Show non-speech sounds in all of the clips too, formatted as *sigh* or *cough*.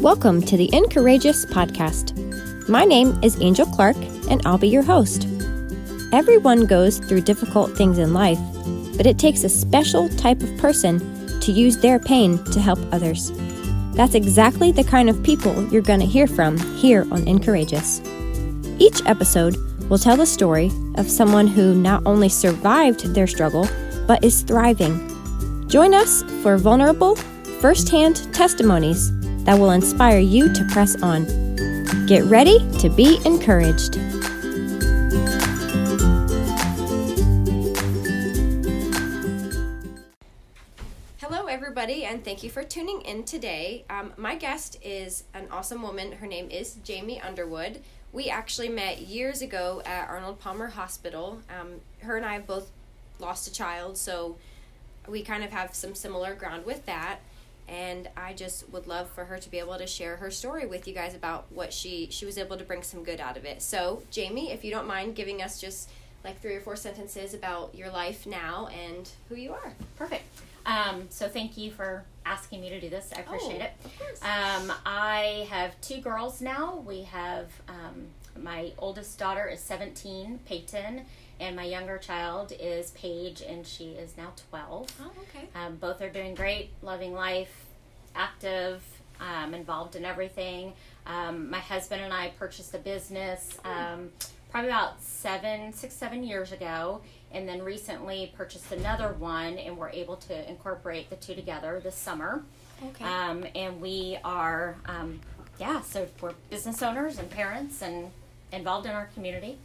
Welcome to the Encourageous podcast. My name is Angel Clark, and I'll be your host. Everyone goes through difficult things in life, but it takes a special type of person to use their pain to help others. That's exactly the kind of people you're going to hear from here on Encourageous. Each episode will tell the story of someone who not only survived their struggle, but is thriving. Join us for vulnerable, firsthand testimonies that will inspire you to press on. Get ready to be encouraged. Hello, everybody, and thank you for tuning in today. Um, my guest is an awesome woman. Her name is Jamie Underwood. We actually met years ago at Arnold Palmer Hospital. Um, her and I have both lost a child, so we kind of have some similar ground with that and I just would love for her to be able to share her story with you guys about what she she was able to bring some good out of it. So, Jamie, if you don't mind giving us just like three or four sentences about your life now and who you are. Perfect. Um, so thank you for asking me to do this. I appreciate Oh, it. of course. Um, I have two girls now. We have um, my oldest daughter is 17, Peyton, and my younger child is Paige, and she is now 12. Oh, okay. Um, both are doing great, loving life, active, um, involved in everything. Um, my husband and I purchased a business um, probably about seven, six, seven years ago, and then recently purchased another one, and we're able to incorporate the two together this summer. Okay. Um, and we are, um, yeah, so we're business owners and parents and involved in our community.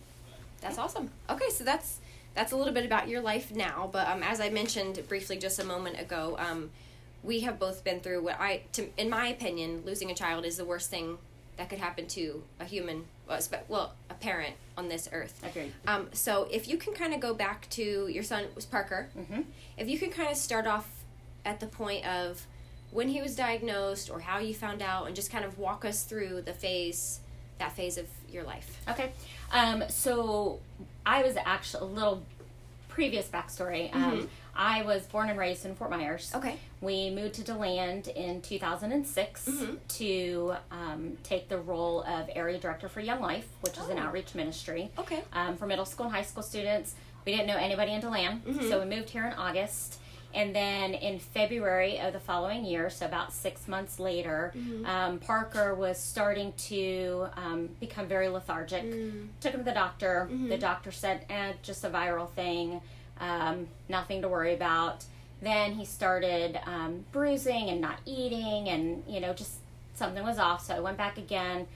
That's awesome. Okay, so that's that's a little bit about your life now, but um, as I mentioned briefly just a moment ago, um, we have both been through what I, to, in my opinion, losing a child is the worst thing that could happen to a human, well, a parent on this earth. Agreed. Um, so if you can kind of go back to your son was Parker, Mm-hmm. if you can kind of start off at the point of when he was diagnosed or how you found out, and just kind of walk us through the phase, that phase of your life. Okay. Um, so I was actually a little previous backstory. Um, I was born and raised in Fort Myers. Okay. We moved to DeLand in 2006 Mhm. to um, take the role of area director for Young Life, which is an Oh. outreach ministry Okay. um, for middle school and high school students. We didn't know anybody in DeLand, Mhm. so we moved here in August. And then in February of the following year, so about six months later, Mhm. um, Parker was starting to um, become very lethargic. Mm. Took him to the doctor. Mhm. The doctor said, eh, just a viral thing, um, nothing to worry about. Then he started um, bruising and not eating, and you know, just something was off. So I went back again.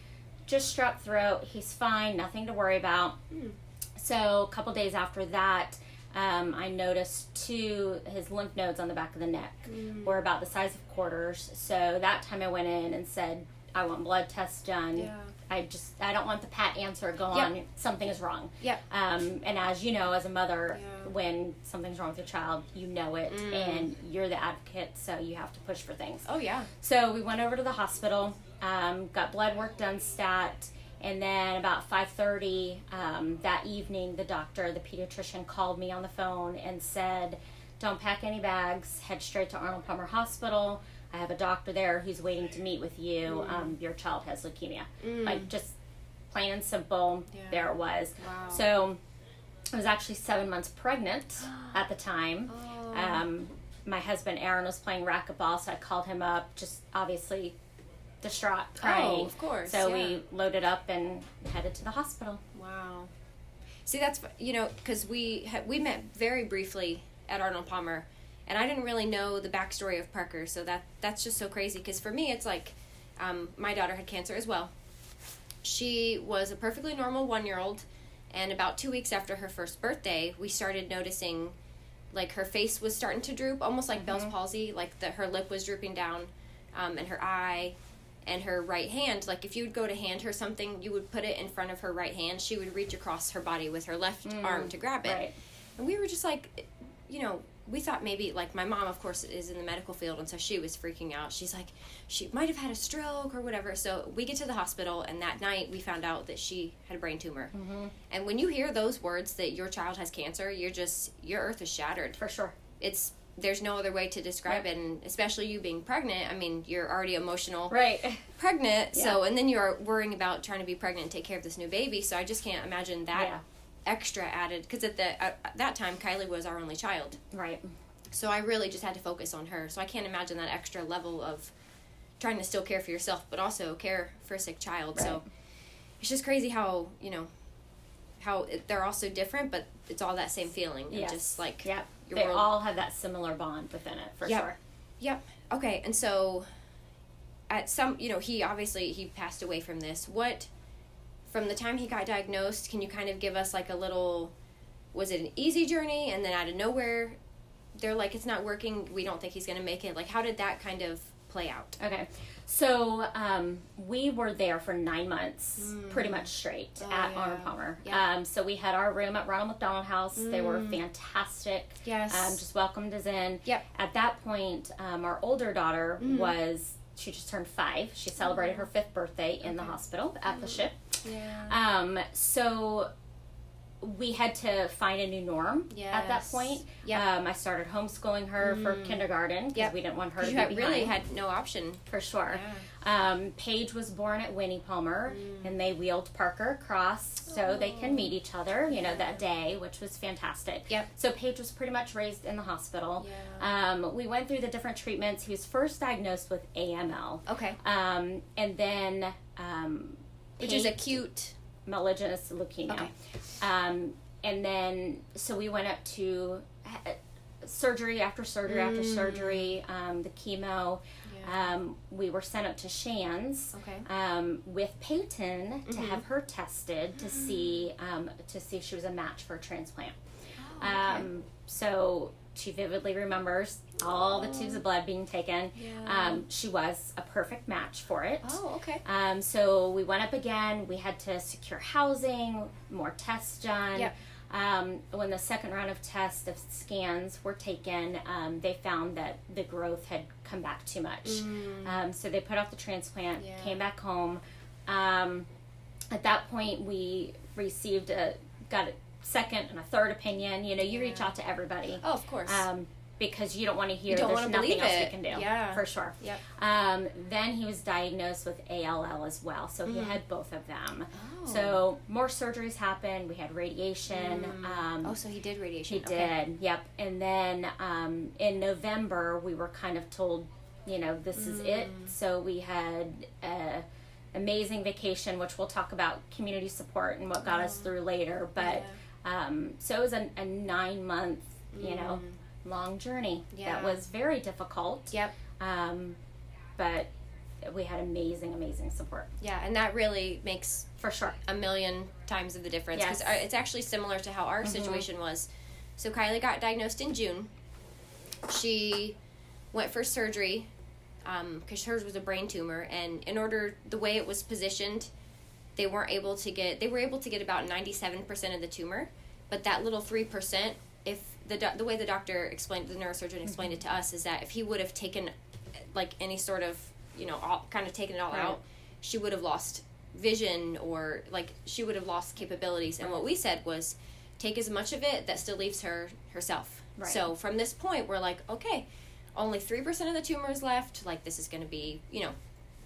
Just strep throat. He's fine. Nothing to worry about. Mm. So a couple days after that, um, I noticed two his lymph nodes on the back of the neck Mm. were about the size of quarters. So that time I went in and said, I want blood tests done. Yeah. I just I don't want the pat answer go Yep. on. Something is wrong. Yep. Um, and as you know, as a mother, Yeah. when something's wrong with your child, you know it, Mm. and you're the advocate, so you have to push for things. Oh yeah. So we went over to the hospital, um, got blood work done, stat, and then about five thirty um, that evening, the doctor, the pediatrician, called me on the phone and said, "Don't pack any bags. Head straight to Arnold Palmer Hospital. I have a doctor there who's waiting to meet with you. Um, your child has leukemia. Mm. Like just plain and simple. Yeah. There it was. Wow. So I was actually seven months pregnant *gasps* at the time. Oh. Um, my husband Aaron was playing racquetball, so I called him up, just obviously distraught, crying. Oh, of course, So yeah. we loaded up and headed to the hospital. Wow. See, that's you know because we ha- we met very briefly at Arnold Palmer, and I didn't really know the backstory of Parker, so that that's just so crazy. Because for me, it's like um, my daughter had cancer as well. She was a perfectly normal one year old, and about two weeks after her first birthday, we started noticing like her face was starting to droop, almost like Bell's palsy, like that her lip was drooping down, um, and her eye and her right hand like if you would go to hand her something you would put it in front of her right hand. She would reach across her body with her left mm, arm to grab it. Right. and we were just like you know we thought maybe like my mom of course is in the medical field and so she was freaking out. She's like she might have had a stroke or whatever. So we get to the hospital and that night we found out that she had a brain tumor. Mm-hmm. And when you hear those words that your child has cancer you're just your earth is shattered. For sure. it's there's no other way to describe it and especially you being pregnant i mean you're already emotional Right. *laughs* pregnant so and then you're worrying about trying to be pregnant and take care of this new baby so i just can't imagine that Yeah. extra added because at the at at that time kylie was our only child Right. so i really just had to focus on her so i can't imagine that extra level of trying to still care for yourself but also care for a sick child so it's just crazy how you know how it, they're all so different but it's all that same feeling and Yes. just like Yep. They world- all have that similar bond within it for Yep. sure. Yep. Okay. And so, at some, you know, he obviously he passed away from this. What, from the time he got diagnosed, can you kind of give us like a little? Was it an easy journey, and then out of nowhere, they're like, it's not working. We don't think he's gonna make it. Like, how did that kind of play out? Okay. So um, we were there for nine months, pretty much straight Oh, at yeah. Arnold Palmer. Yeah. Um, so we had our room at Ronald McDonald House. They were fantastic. Yes. Um, just welcomed us in. Yep. At that point, um, our older daughter was, she just turned five. She celebrated her fifth birthday in the hospital at the ship. Yeah. Um, so we had to find a new norm at that point. Yep. Um, I started homeschooling her for kindergarten because Yep. we didn't want her to be had, really had no option. for sure. Um, Paige was born at Winnie Palmer, Mm. and they wheeled Parker across so they can meet each other. You know that day, which was fantastic. Yep. So Paige was pretty much raised in the hospital. Yeah. Um, we went through the different treatments. He was first diagnosed with AML, Okay. um, and then um, Which is acute. Malignant leukemia. Okay. Um, and then, so we went up to uh, surgery after surgery after surgery, um, the chemo. Yeah. Um, we were sent up to Shands Okay. um, with Peyton to have her tested to see um, to see if she was a match for a transplant. Oh, Um, so she vividly remembers all the tubes of blood being taken. Yeah. Um, she was a perfect match for it. Oh, okay. Um, so we went up again. We had to secure housing, more tests done. Yep. Um, when the second round of tests of scans were taken, um, they found that the growth had come back too much. Um, so they put off the transplant, Mm. Yeah. came back home. Um, at that point, we received a got a second and a third opinion. You know, you reach out to everybody Oh, of course. Because you don't want to hear don't there's nothing believe else it. we can do. Yeah. for sure. Yep. Um, then he was diagnosed with ALL as well, so he had both of them. Mm. Oh. So more surgeries happened. We had radiation. Um, oh, so he did radiation. he Okay. did. Yep. And then um, in November, we were kind of told, you know, this is it. Mm. So we had a amazing vacation, which we'll talk about community support and what got us through later. But um, so it was a, a nine month, you know, long journey. Yeah. that was very difficult. Yep. Um, but we had amazing, amazing support Yeah, and that really makes for sure. a million times of the difference because Yes. Mm-hmm. it's actually similar to how our situation was. So Kylie got diagnosed in June. She went for surgery because hers was a brain tumor, and in order the way it was positioned, they weren't able to get. They were able to get about ninety seven percent of the tumor, but that little three percent. If the doc- the way the doctor explained, the neurosurgeon explained it to us is that if he would have taken, like any sort of, you know, all, kind of taken it all Right. out, she would have lost vision or like she would have lost capabilities. And what we said was, take as much of it that still leaves her herself. Right. So from this point, we're like, okay, only three percent of the tumor is left. Like this is going to be, you know,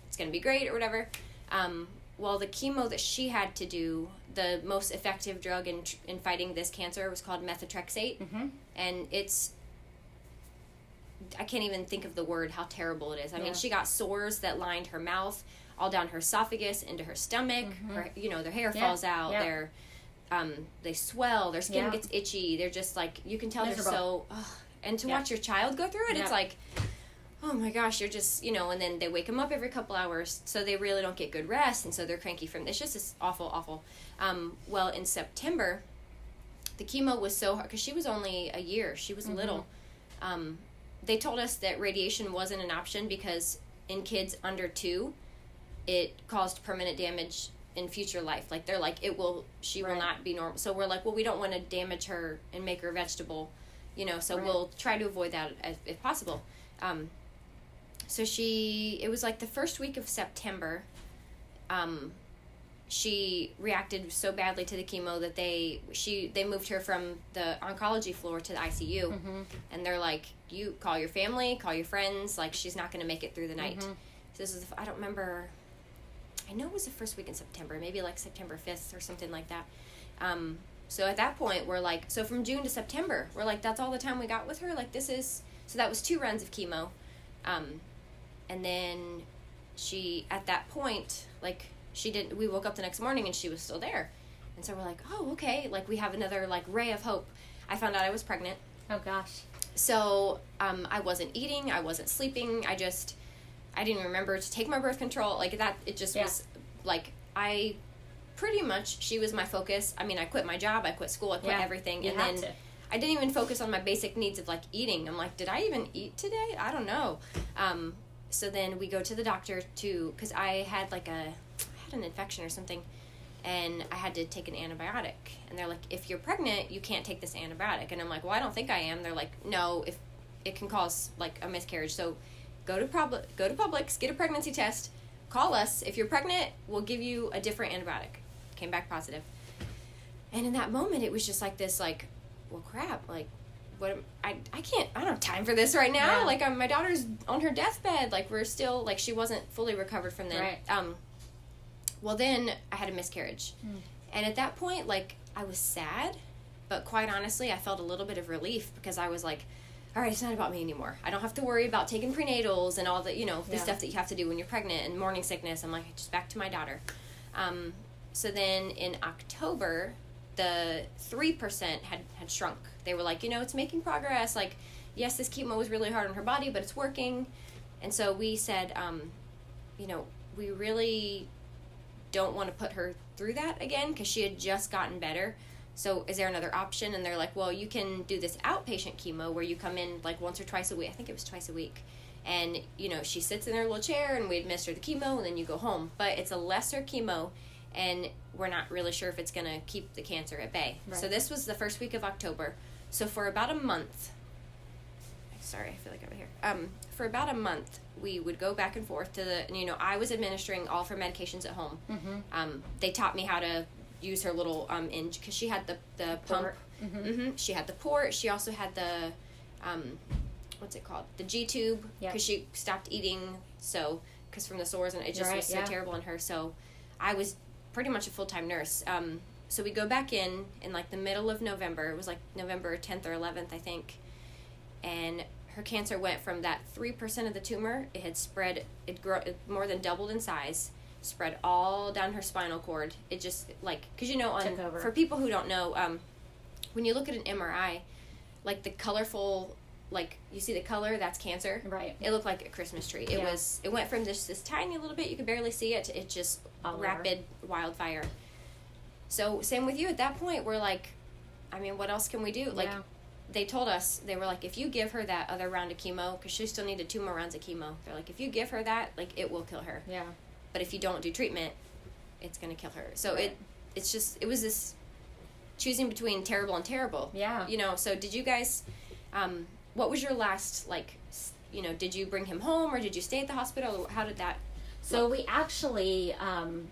it's going to be great or whatever. Um, well, the chemo that she had to do, the most effective drug in in fighting this cancer was called methotrexate, Mhm. and it's. I can't even think of the word how terrible it is. I Yeah. mean, she got sores that lined her mouth, all down her esophagus, into her stomach. Her, you know, their hair Mm-hmm. Yeah. falls out. Yeah. Their, um, they swell. Their skin gets itchy. They're just like you can tell Miserable. they're so. ugh. and to watch your child go through it, it's like, oh my gosh, you're just you know. And then they wake them up every couple hours, so they really don't get good rest, and so they're cranky from. It's just this awful, awful. Um, well, in September, the chemo was so hard because she was only a year. She was little. Um, they told us that radiation wasn't an option because in kids under two, it caused permanent damage in future life. Like they're like it will, she will not be normal. So we're like, well, we don't want to damage her and make her vegetable, you know. So Right. we'll try to avoid that as, if possible. Um, so she, it was like the first week of September. Um, she reacted so badly to the chemo that they she they moved her from the oncology floor to the ICU, Mm-hmm. and they're like, "You call your family, call your friends. Like she's not going to make it through the night." Mm-hmm. So this is I don't remember. I know it was the first week in September, maybe like September fifth or something like that. Um, so at that point, we're like, so from June to September, we're like, that's all the time we got with her. Like this is so that was two runs of chemo, um, and then she at that point like she didn't we woke up the next morning and she was still there and so we're like oh okay like we have another like ray of hope i found out i was pregnant Oh gosh. so um, i wasn't eating i wasn't sleeping i just i didn't remember to take my birth control like that it just Yeah. was like i pretty much she was my focus i mean i quit my job i quit school i quit Yeah, everything and then to. I didn't even focus on my basic needs of like eating. I'm like, did I even eat today? I don't know. Um, so then we go to the doctor to because I had like a I had an infection or something, and I had to take an antibiotic. And they're like, if you're pregnant, you can't take this antibiotic. And I'm like, well, I don't think I am. They're like, no, if it can cause like a miscarriage. So go to Publix, go to Publix, get a pregnancy test. Call us if you're pregnant. We'll give you a different antibiotic. Came back positive. And in that moment, it was just like this, like, well, crap, like, what? Am, I I can't. I don't have time for this right now. Yeah. Like, um, my daughter's on her deathbed. Like, we're still like she wasn't fully recovered from that. Right. Um. Well, then I had a miscarriage, Hmm. and at that point, like, I was sad, but quite honestly, I felt a little bit of relief because I was like. All right, it's not about me anymore. I don't have to worry about taking prenatals and all the, you know, the Yeah. stuff that you have to do when you're pregnant and morning sickness. I'm like, just back to my daughter. Um, so then in October, the three percent had had shrunk. They were like, you know, it's making progress. Like, yes, this chemo was really hard on her body, but it's working. And so we said, um, you know, we really don't want to put her through that again because she had just gotten better. So is there another option? And they're like, well, you can do this outpatient chemo where you come in like once or twice a week. I think it was twice a week. And you know she sits in her little chair, and we administer the chemo, and then you go home. But it's a lesser chemo, and we're not really sure if it's going to keep the cancer at bay. So this was the first week of October. So for about a month, sorry, I feel like over here. Um, for about a month, we would go back and forth to the. You know, I was administering all of her medications at home. Mm-hmm. Um, they taught me how to use her little um because she had the the pump. Port. Mhm. hmm She had the port. She also had the um, what's it called? The G tube Yep. because she stopped eating. So because from the sores and it just Right, was so yeah. terrible in her. So I was pretty much a full time nurse. Um, so we go back in in like the middle of November. It was like November tenth or eleventh, I think, and her cancer went from that three percent of the tumor. It had spread. It grow it more than doubled in size. Spread all down her spinal cord. It just like because you know on for people who don't know, um, when you look at an MRI, like the colorful, like you see the color, that's cancer. Right. It looked like a Christmas tree. It Yeah. was. It went from just this tiny little bit you could barely see it to it just All over. rapid wildfire. So same with you. At that point, we're like, I mean, what else can we do? Like, Yeah. they told us they were like, if you give her that other round of chemo, because she still needed two more rounds of chemo. They're like, if you give her that, like, it will kill her. Yeah. But if you don't do treatment, it's gonna kill her. So Right. it, it's just it was this choosing between terrible and terrible. Yeah. You know. So did you guys? Um, what was your last like? You know, did you bring him home or did you stay at the hospital? How did that? So we actually um,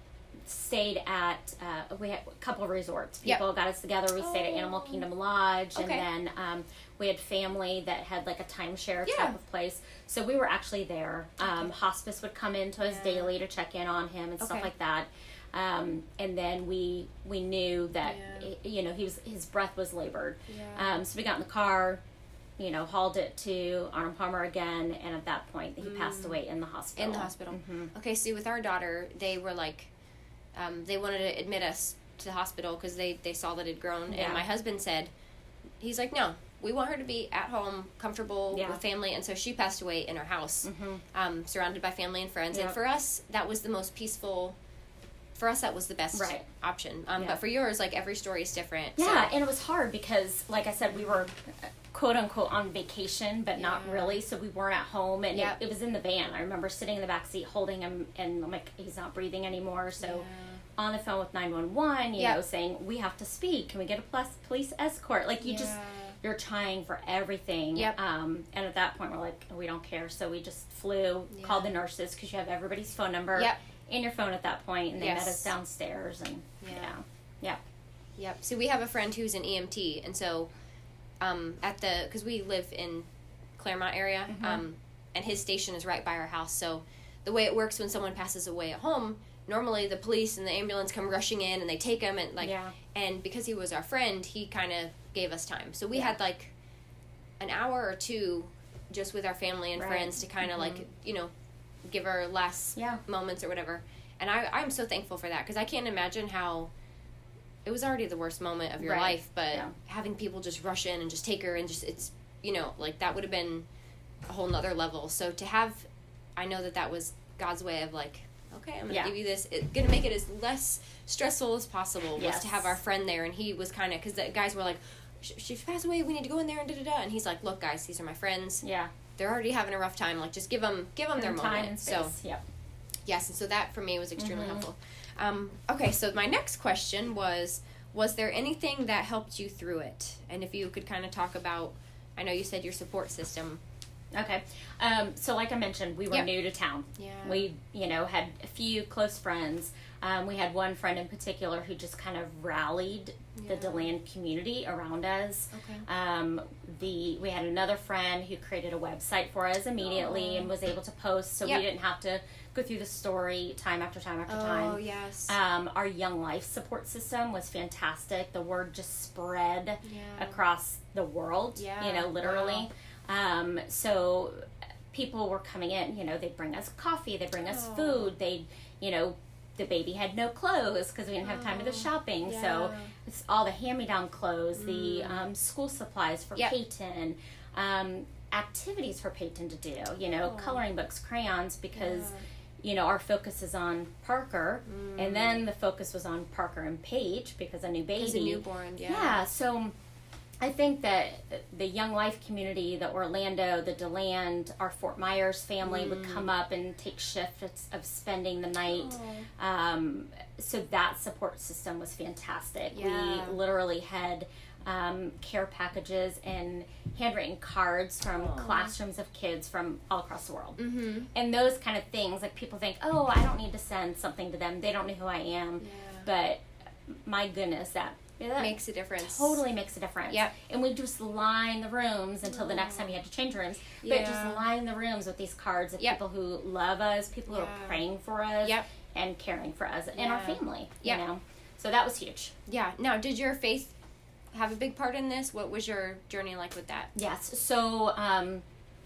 stayed at uh, we had a couple of resorts. Yep. People got us together. We stayed at Animal Oh. Kingdom Lodge, Okay. and then um, we had family that had like a timeshare Yeah. type of place. So we were actually there. Um, hospice would come in to us Yeah. daily to check in on him and stuff like that. Um, and then we we knew that Yeah. you know he was his breath was labored. Yeah. Um, so we got in the car, you know, hauled it to Arnold Palmer again, and at that point he passed away in the hospital. Mm. in the hospital. Mhm. Okay, see, with our daughter, they were like, um, they wanted to admit us to the hospital because they they saw that it had grown, Yeah. and my husband said, he's like, no, we want her to be at home, comfortable Yeah. with family, and so she passed away in our house, Mhm. um, surrounded by family and friends, and for us, that was the most peaceful. For us, that was the best Right. option. Um, Yeah. But for yours, like every story is different. Yeah, so- and it was hard because, like I said, we were quote unquote on vacation, but not really. So we weren't at home, and Yep. it, it was in the van. I remember sitting in the back seat holding him, and I'm like, he's not breathing anymore. So on the phone with nine one one, you Yep. know, saying we have to speak. Can we get a plus police escort? Like you just you're trying for everything. Yep. Um, and at that point, we're like, we don't care. So we just flew, Yeah. called the nurses because you have everybody's phone number. Yep. And your phone at that point, and they met us downstairs, and Yeah. yeah, yeah, Yep. So we have a friend who's an EMT, and so um, at the because we live in Clermont area, Mm-hmm. um, and his station is right by our house. So the way it works when someone passes away at home, normally the police and the ambulance come rushing in and they take him and like Yeah. and because he was our friend, he kind of gave us time. So we Yeah. had like an hour or two just with our family and Right. friends to kind of like you know give her less Yeah. moments or whatever. And I I'm so thankful for that because I can't imagine how it was already the worst moment of your Right. life, but Yeah. having people just rush in and just take her and just it's you know like that would have been a whole nother level. So to have, I know that that was God's way of like, okay, I'm gonna Yeah. give you this. It, gonna make it as less stressful as possible. Was Yes. to have our friend there, and he was kind of because the guys were like, "Sh- she's passed away. We need to go in there and da da da. And he's like, look, guys, these are my friends. yeah. They're already having a rough time. Like, just give them give them their And time moment. So yep. yes, and so that for me was extremely Mm-hmm. helpful. Um, okay, so my next question was Was there anything that helped you through it? And if you could kind of talk about, I know you said your support system. Okay. Um, so, like I mentioned, we were Yep. new to town. Yeah. We, you know, had a few close friends. Um, we had one friend in particular who just kind of rallied the Deland community around us. Okay. Um, the we had another friend who created a website for us immediately Aw. and was able to post, so Yep. we didn't have to go through the story time after time after time. Oh yes. Um, our young life support system was fantastic. The word just spread Yeah. across the world. Yeah, You know, literally. Um, so people were coming in. You know, they'd bring us coffee. They'd bring us Oh. food. they'd you know, the baby had no clothes because we didn't have time to the Oh, shopping. So it's all the hand-me-down clothes, the um, school supplies for Mm. Yep. Peyton. Um, activities for Peyton to do, you know, Oh. coloring books, crayons, because Yeah. you know, our focus is on Parker, Mm. and then the focus was on Parker and Paige because a new baby. A newborn, yeah. Yeah, so I think that the Young Life community, the Orlando, the Deland, our Fort Myers family would Mm. come up and take shifts of spending the night. Oh. Um, so that support system was fantastic. Yeah. We literally had um, care packages and handwritten cards from classrooms of kids from all across the world Mm-hmm. and those kind of things like people think oh i don't need to send something to them they don't know who i am Yeah. but my goodness that, that Makes a difference. totally makes a difference Yep. and we just line the rooms until the next time you had to change rooms but Yeah. just line the rooms with these cards of Yep. people who love us people who are praying for us Yep. and caring for us and our family Yep. you know so that was huge Yeah. Now, did your faith have a big part in this? What was your journey like with that? Yes. So um,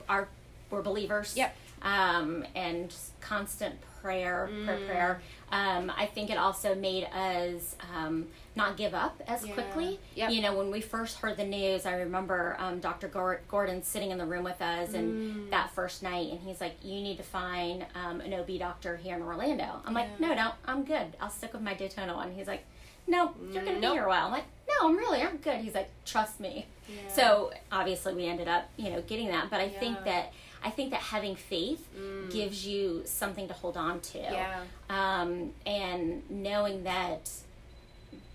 our we're believers. Yep. Um, and constant prayer, prayer, Mm. prayer. Um, I think it also made us um, not give up as Yeah. quickly. Yep. You know, when we first heard the news, I remember um, Dr. Gordon sitting in the room with us, and Mm. that first night, and he's like, "You need to find um, an OB doctor here in Orlando." I'm like, "No, no, I'm good. I'll stick with my Daytona one." He's like, "No, you're gonna Nope. be here a while." I'm like, "No, I'm really, I'm good." He's like, "Trust me." Yeah. So obviously we ended up, you know, getting that. But I think that I think that having faith Mm. gives you something to hold on to. Yeah. Um, and knowing that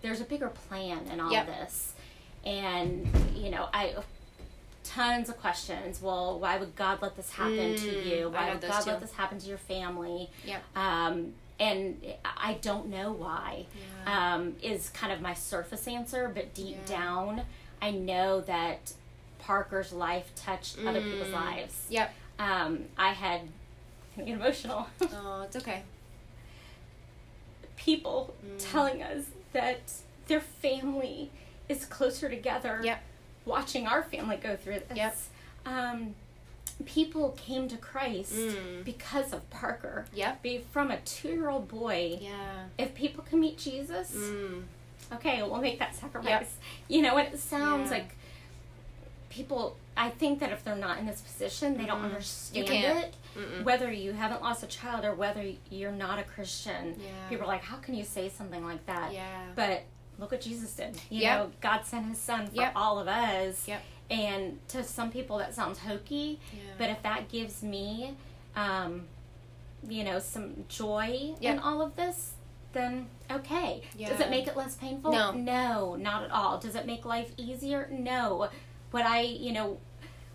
there's a bigger plan in all Yep. this. And, you know, I tons of questions. Well, why would God let this happen to Mm, you? Why would God too. let this happen to your family? Yep. Um, and I don't know why. Yeah. Um, is kind of my surface answer, but deep Yeah. down, I know that Parker's life touched other people's Mm. lives. Yep. Um, I had I get emotional. *laughs* Oh, it's okay. People Mm. telling us that their family is closer together. Yep. Watching our family go through this. Yep. Um, people came to Christ Mm. because of Parker. Yep. Be from a two-year-old boy. Yeah. If people can meet Jesus, Mm. okay, we'll make that sacrifice. Yep. You know, and it sounds Yeah. like people. I think that if they're not in this position, they don't Mm. understand it. Mm-mm. Whether you haven't lost a child or whether you're not a Christian, Yeah. people are like, "How can you say something like that?" Yeah. But look what Jesus did. You Yep. know, God sent His Son for Yep. all of us. Yep. And to some people, that sounds hokey. Yeah. But if that gives me, um, you know, some joy in all of this, then okay. Does it make it less painful? No. No, not at all. Does it make life easier? No. Would I, you know,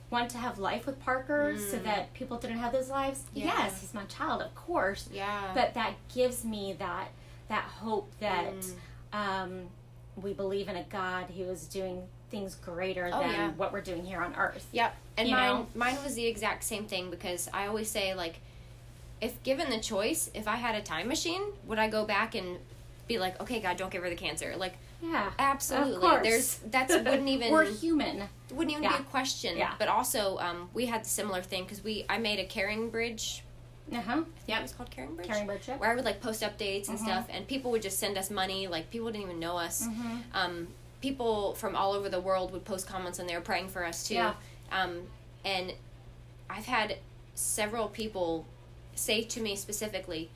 want to have life with Parker so that people didn't have those lives? Mm. Yeah. Yes, he's my child, of course. Yeah. But that gives me that that hope that Mm. um, we believe in a God who is doing things greater Oh, than yeah. what we're doing here on earth. Yep. And You mine know? mine was the exact same thing because I always say like if given the choice, if I had a time machine, would I go back and be like, "Okay, God, don't give her the cancer." Like Yeah, absolutely. There's that's wouldn't *laughs* even we're human. Wouldn't even Yeah. be a question. Yeah. But also um, we had a similar thing cuz we I made a CaringBridge. Uh huh. Yeah, it was called CaringBridge. Carrying bridge. Yep. where I would like post updates and Mhm. stuff, and people would just send us money. Like people didn't even know us. Mhm. Um, people from all over the world would post comments, and they were praying for us too. Yeah. Um, and I've had several people say to me specifically,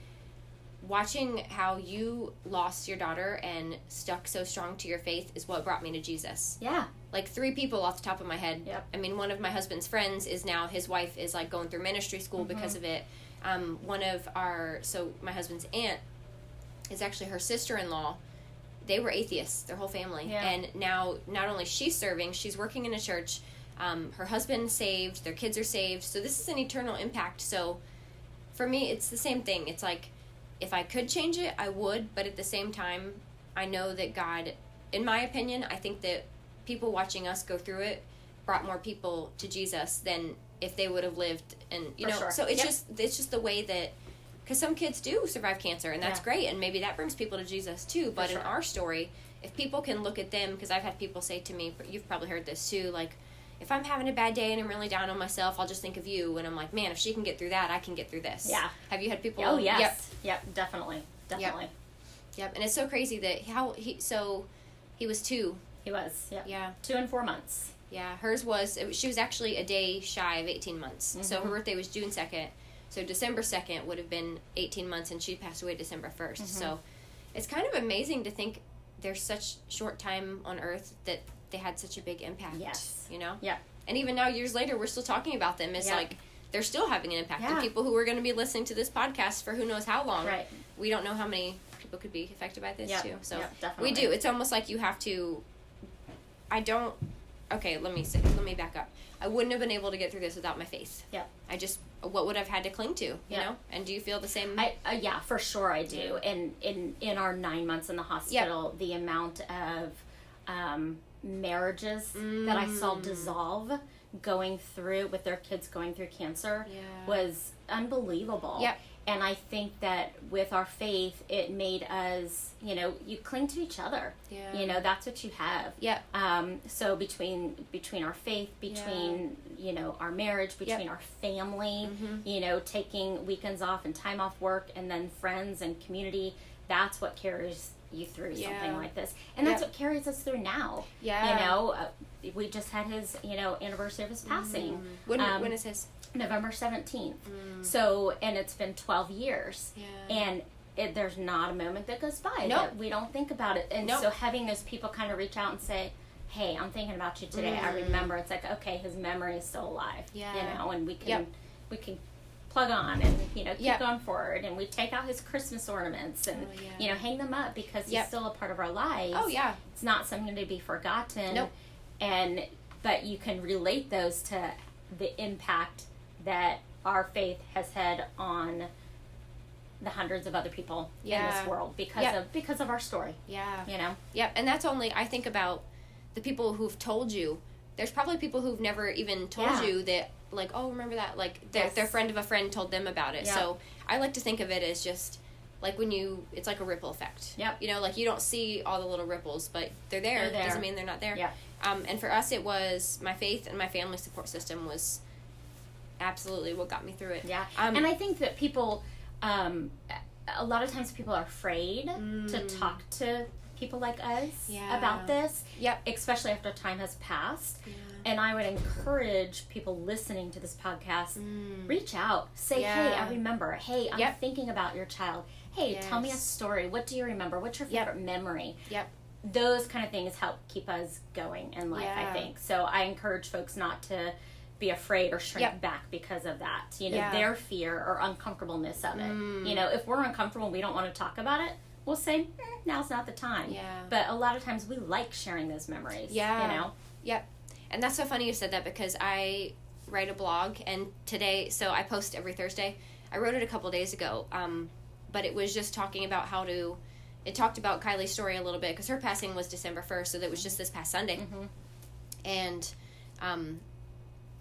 watching how you lost your daughter and stuck so strong to your faith is what brought me to Jesus Yeah. like three people off the top of my head. Yep. I mean, one of my husband's friends is now his wife is like going through ministry school Mm-hmm. because of it. Um, one of our so my husband's aunt is actually her sister in law. They were atheists, their whole family, Yeah. and now not only she's serving, she's working in a church. Um, her husband saved, their kids are saved. So this is an eternal impact. So for me, it's the same thing. It's like if I could change it, I would, but at the same time, I know that God, in my opinion, I think that people watching us go through it brought more people to Jesus than if they would have lived and you For know sure. so it's Yep. just it's just the way that because some kids do survive cancer and that's Yeah. great and maybe that brings people to jesus too but in our story if people can look at them because i've had people say to me you've probably heard this too like if i'm having a bad day and i'm really down on myself i'll just think of you and i'm like man if she can get through that i can get through this Yeah. have you had people Oh yes. yep Yep. Definitely. Definitely. yep and it's so crazy that how he so he was two He was. Yep. yeah Two and four months. Yeah, hers was, it. She was actually a day shy of eighteen months. So her mm-hmm. birthday was June second. So December second would have been eighteen months, and she passed away December 1st mm-hmm. So it's kind of amazing to think there's such short time on Earth that they had such a big impact. Yes. you know. Yeah. And even now, years later, we're still talking about them. It's Yeah. like they're still having an impact. And Yeah. people who are going to be listening to this podcast for who knows how long. Right. We don't know how many people could be affected by this Yep. too. So Yep, we do. It's almost like you have to. I don't. Okay, let me say. Let me back up. I wouldn't have been able to get through this without my faith. Yep. I just. What would I've had to cling to? You Yeah. know. And do you feel the same? I uh, yeah, for sure I do. And in in our nine months in the hospital, the amount of um, marriages that I saw Mm. dissolve going through with their kids going through cancer Yeah. was unbelievable. Yep. And I think that with our faith, it made us, you know, you cling to each other. Yeah. You know, that's what you have. Yeah. Um, so between between our faith, between you know our marriage, between our family, Mm-hmm. you know, taking weekends off and time off work, and then friends and community, that's what carries you through Yeah. something like this, and that's Yep. what carries us through now. Yeah. You know, uh, we just had his you know anniversary of his passing, When um, when is his? November seventeenth. So and it's been twelve years, Mm. Yeah. and it, there's not a moment that goes by Nope. that we don't think about it. And Nope. so having those people kind of reach out and say, "Hey, I'm thinking about you today. I remember." It's like, okay, his memory is still alive. Mm. Yeah. You know, and we can Yep. we can plug on and you know keep Yep. going forward. And we take out his Christmas ornaments and Oh, yeah. you know hang them up because he's Yep. still a part of our lives. Oh yeah. It's not something to be forgotten. Nope. And but you can relate those to the impact that our faith has had on the hundreds of other people in this world because Yep. of because of our story. Yeah. You know. Yep, and that's only I think about the people who've told you. There's probably people who've never even told Yeah. you that like, oh, remember that like their Yes. their friend of a friend told them about it. Yeah. So, I like to think of it as just like when you it's like a ripple effect. Yep. You know, like you don't see all the little ripples, but they're there. They're there. Doesn't mean they're not there. Yeah. Um, and for us, it was my faith and my family support system was absolutely what got me through it. Yeah. Um, and I think that people um a lot of times people are afraid to Mm. talk to people like us Yeah. about this. Yep. Especially after time has passed. And I would encourage people listening to this podcast, reach out. Say, hey, Mm. I remember. Hey, I'm Yep. thinking about your child. Hey, tell me a story. What do you remember? What's your Yep. favorite memory? Yep. Those kind of things help keep us going in life, I think. So I encourage folks not to be afraid or shrink Yep. back because of that. You know, Yeah. their fear or uncomfortableness of it. Mm. You know, if we're uncomfortable and we don't want to talk about it, we'll say, "Mm, now's not the time. Yeah. But a lot of times we like sharing those memories. Yeah. You know? Yep. And that's so funny you said that because I write a blog, and today, so I post every Thursday. I wrote it a couple days ago, um, but it was just talking about how to. It talked about Kylie's story a little bit because her passing was December first, so that was just this past Sunday, Mm-hmm. and um,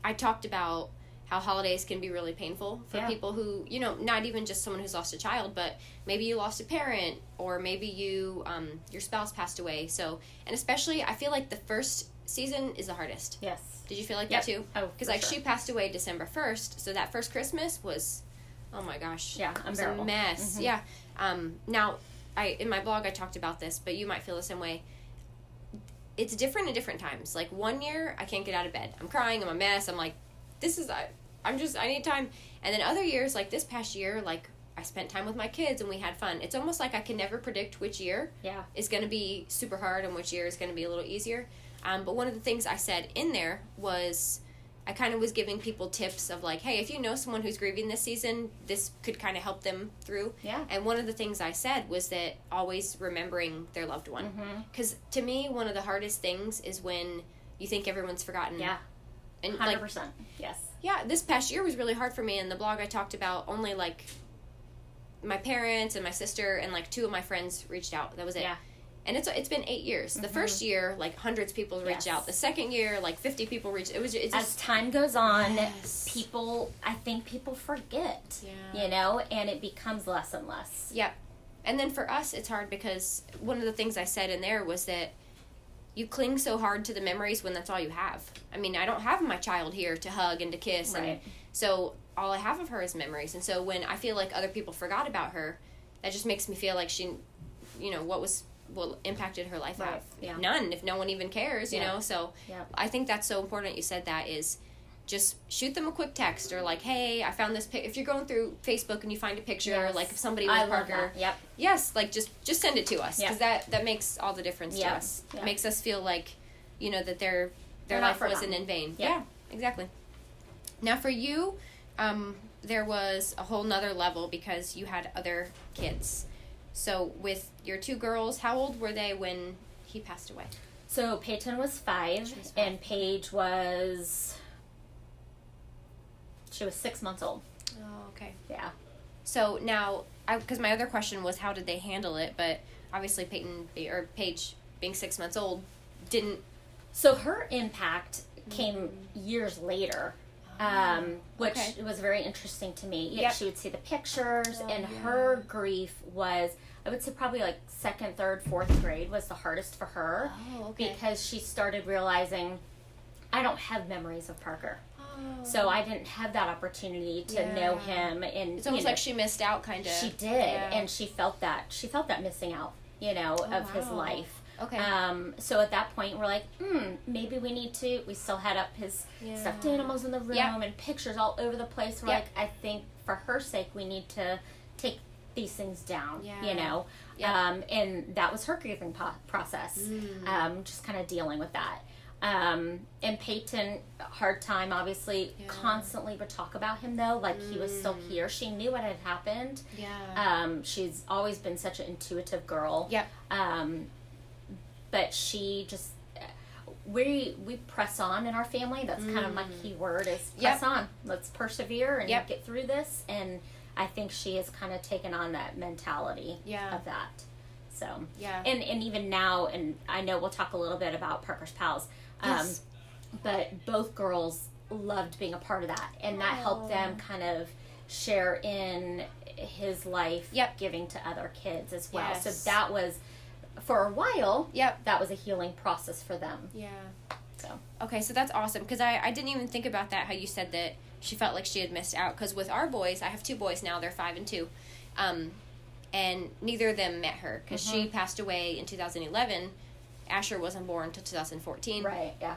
I talked about how holidays can be really painful for Yeah. people who you know not even just someone who's lost a child but maybe you lost a parent or maybe you um, your spouse passed away so and especially i feel like the first season is the hardest Yes. did you feel like Yep. that too Oh, because like sure. she passed away december 1st so that first christmas was oh my gosh Yeah, it was a mess Mhm. yeah um, now i in my blog i talked about this but you might feel the same way it's different at different times like one year i can't get out of bed i'm crying i'm a mess i'm like this is I, i'm just i need time and then other years like this past year like i spent time with my kids and we had fun it's almost like i can never predict which year Yeah. is going to be super hard and which year is going to be a little easier. Um, but one of the things I said in there was I kind of was giving people tips of like, hey, if you know someone who's grieving this season, this could kind of help them through. Yeah. And one of the things I said was that always remembering their loved one. Because to me, one of the hardest things is when you think everyone's forgotten. Yeah. And Hundred like, percent. Yes. yeah, this past year was really hard for me. In the blog, I talked about only like my parents and my sister and like two of my friends reached out. That was it. Yeah. And it's it's been eight years. The Mhm. firyou year, like hundreds of people reached Yes. out. The second year, like fifty people reached. It was it's As just time goes on, Yes. people, I think people forget. Yeah. You know, and it becomes less and less. Yep. And then for us, it's hard because one of the things I said in there was that you cling so hard to the memories when that's all you have. I mean, I don't have my child here to hug and to kiss, and so all I have of her is memories. And so when I feel like other people forgot about her, that just makes me feel like she, you know, what was what impacted her life Right, have yeah. none if no one even cares, you Yeah. know. So Yeah. I think that's so important. You said that is just shoot them a quick text or like, hey, I found this. Pic-. If you're going through Facebook and you find a picture, Yes. like if somebody with Parker. Yep. yes, like just just send it to us because that that makes all the difference to us. Yeah. It makes us feel like, you know, that their their life wasn't in vain. Yeah. Yeah, exactly. Now for you, um, there was a whole nother level because you had other kids. So with your two girls, how old were they when he passed away? So Peyton was five, was five. and Paige was. She was six months old. Oh, okay. Yeah. So now, because my other question was how did they handle it, but obviously Peyton or Paige being six months old didn't. So her impact came years later, um, which okay. was very interesting to me. Yep. She would see the pictures, Oh, and yeah. her grief was, I would say, probably like second, third, fourth grade was the hardest for her Oh, because she started realizing, I don't have memories of Parker. Oh. So I didn't have that opportunity to know him, and It's almost know, like she missed out, kind of. she did, and she felt that she felt that missing out, you know, of his Oh, life. okay. Um, so at that point, we're like, hmm, maybe we need to. We still had up his Yeah. stuffed animals in the room Yep. and pictures all over the place. We're Yep. like, I think for her sake, we need to take these things down, Yeah. you know. Um, and that was her grieving po- process, Mm. um, just kind of dealing with that. Um, and Peyton, hard time, obviously, Yeah. constantly would talk about him though, like he was still Mm. here. She knew what had happened. yeah. Um, she's always been such an intuitive girl. Yep. Um, but she just we we press on in our family. That's kind of my key word is Mm. Yep. press on. Let's persevere and Yep. get through this. And I think she has kind of taken on that mentality Yeah. of that. So yeah. and and even now, and I know we'll talk a little bit about Parker's pals. Um, Yes. but both girls loved being a part of that, and that helped them kind of share in his life, Yep. giving to other kids as well. Yes. So that was for a while. Yep. that was a healing process for them. Yeah. So Okay, so that's awesome because I, I didn't even think about that. How you said that she felt like she had missed out because with our boys, I have two boys now. They're five and two, um, and neither of them met her because she passed away in 2011. Asher wasn't born until 2014. right, yeah,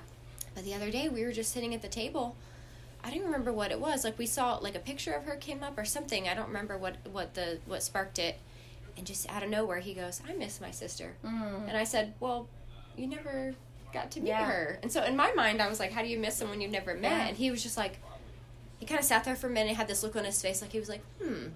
But the other day we were just sitting at the table. I don't remember what it was. Like we saw like a picture of her came up or something. I don't remember what what the what sparked it. And just out of nowhere he goes, "I miss my sister." mm. And I said, "Well, you never got to meet Yeah. her." And so in my mind I was like, "How do you miss someone you've never met?" Yeah. And he was just like he kind of sat there for a minute, had this look on his face like he was like, "Hmm.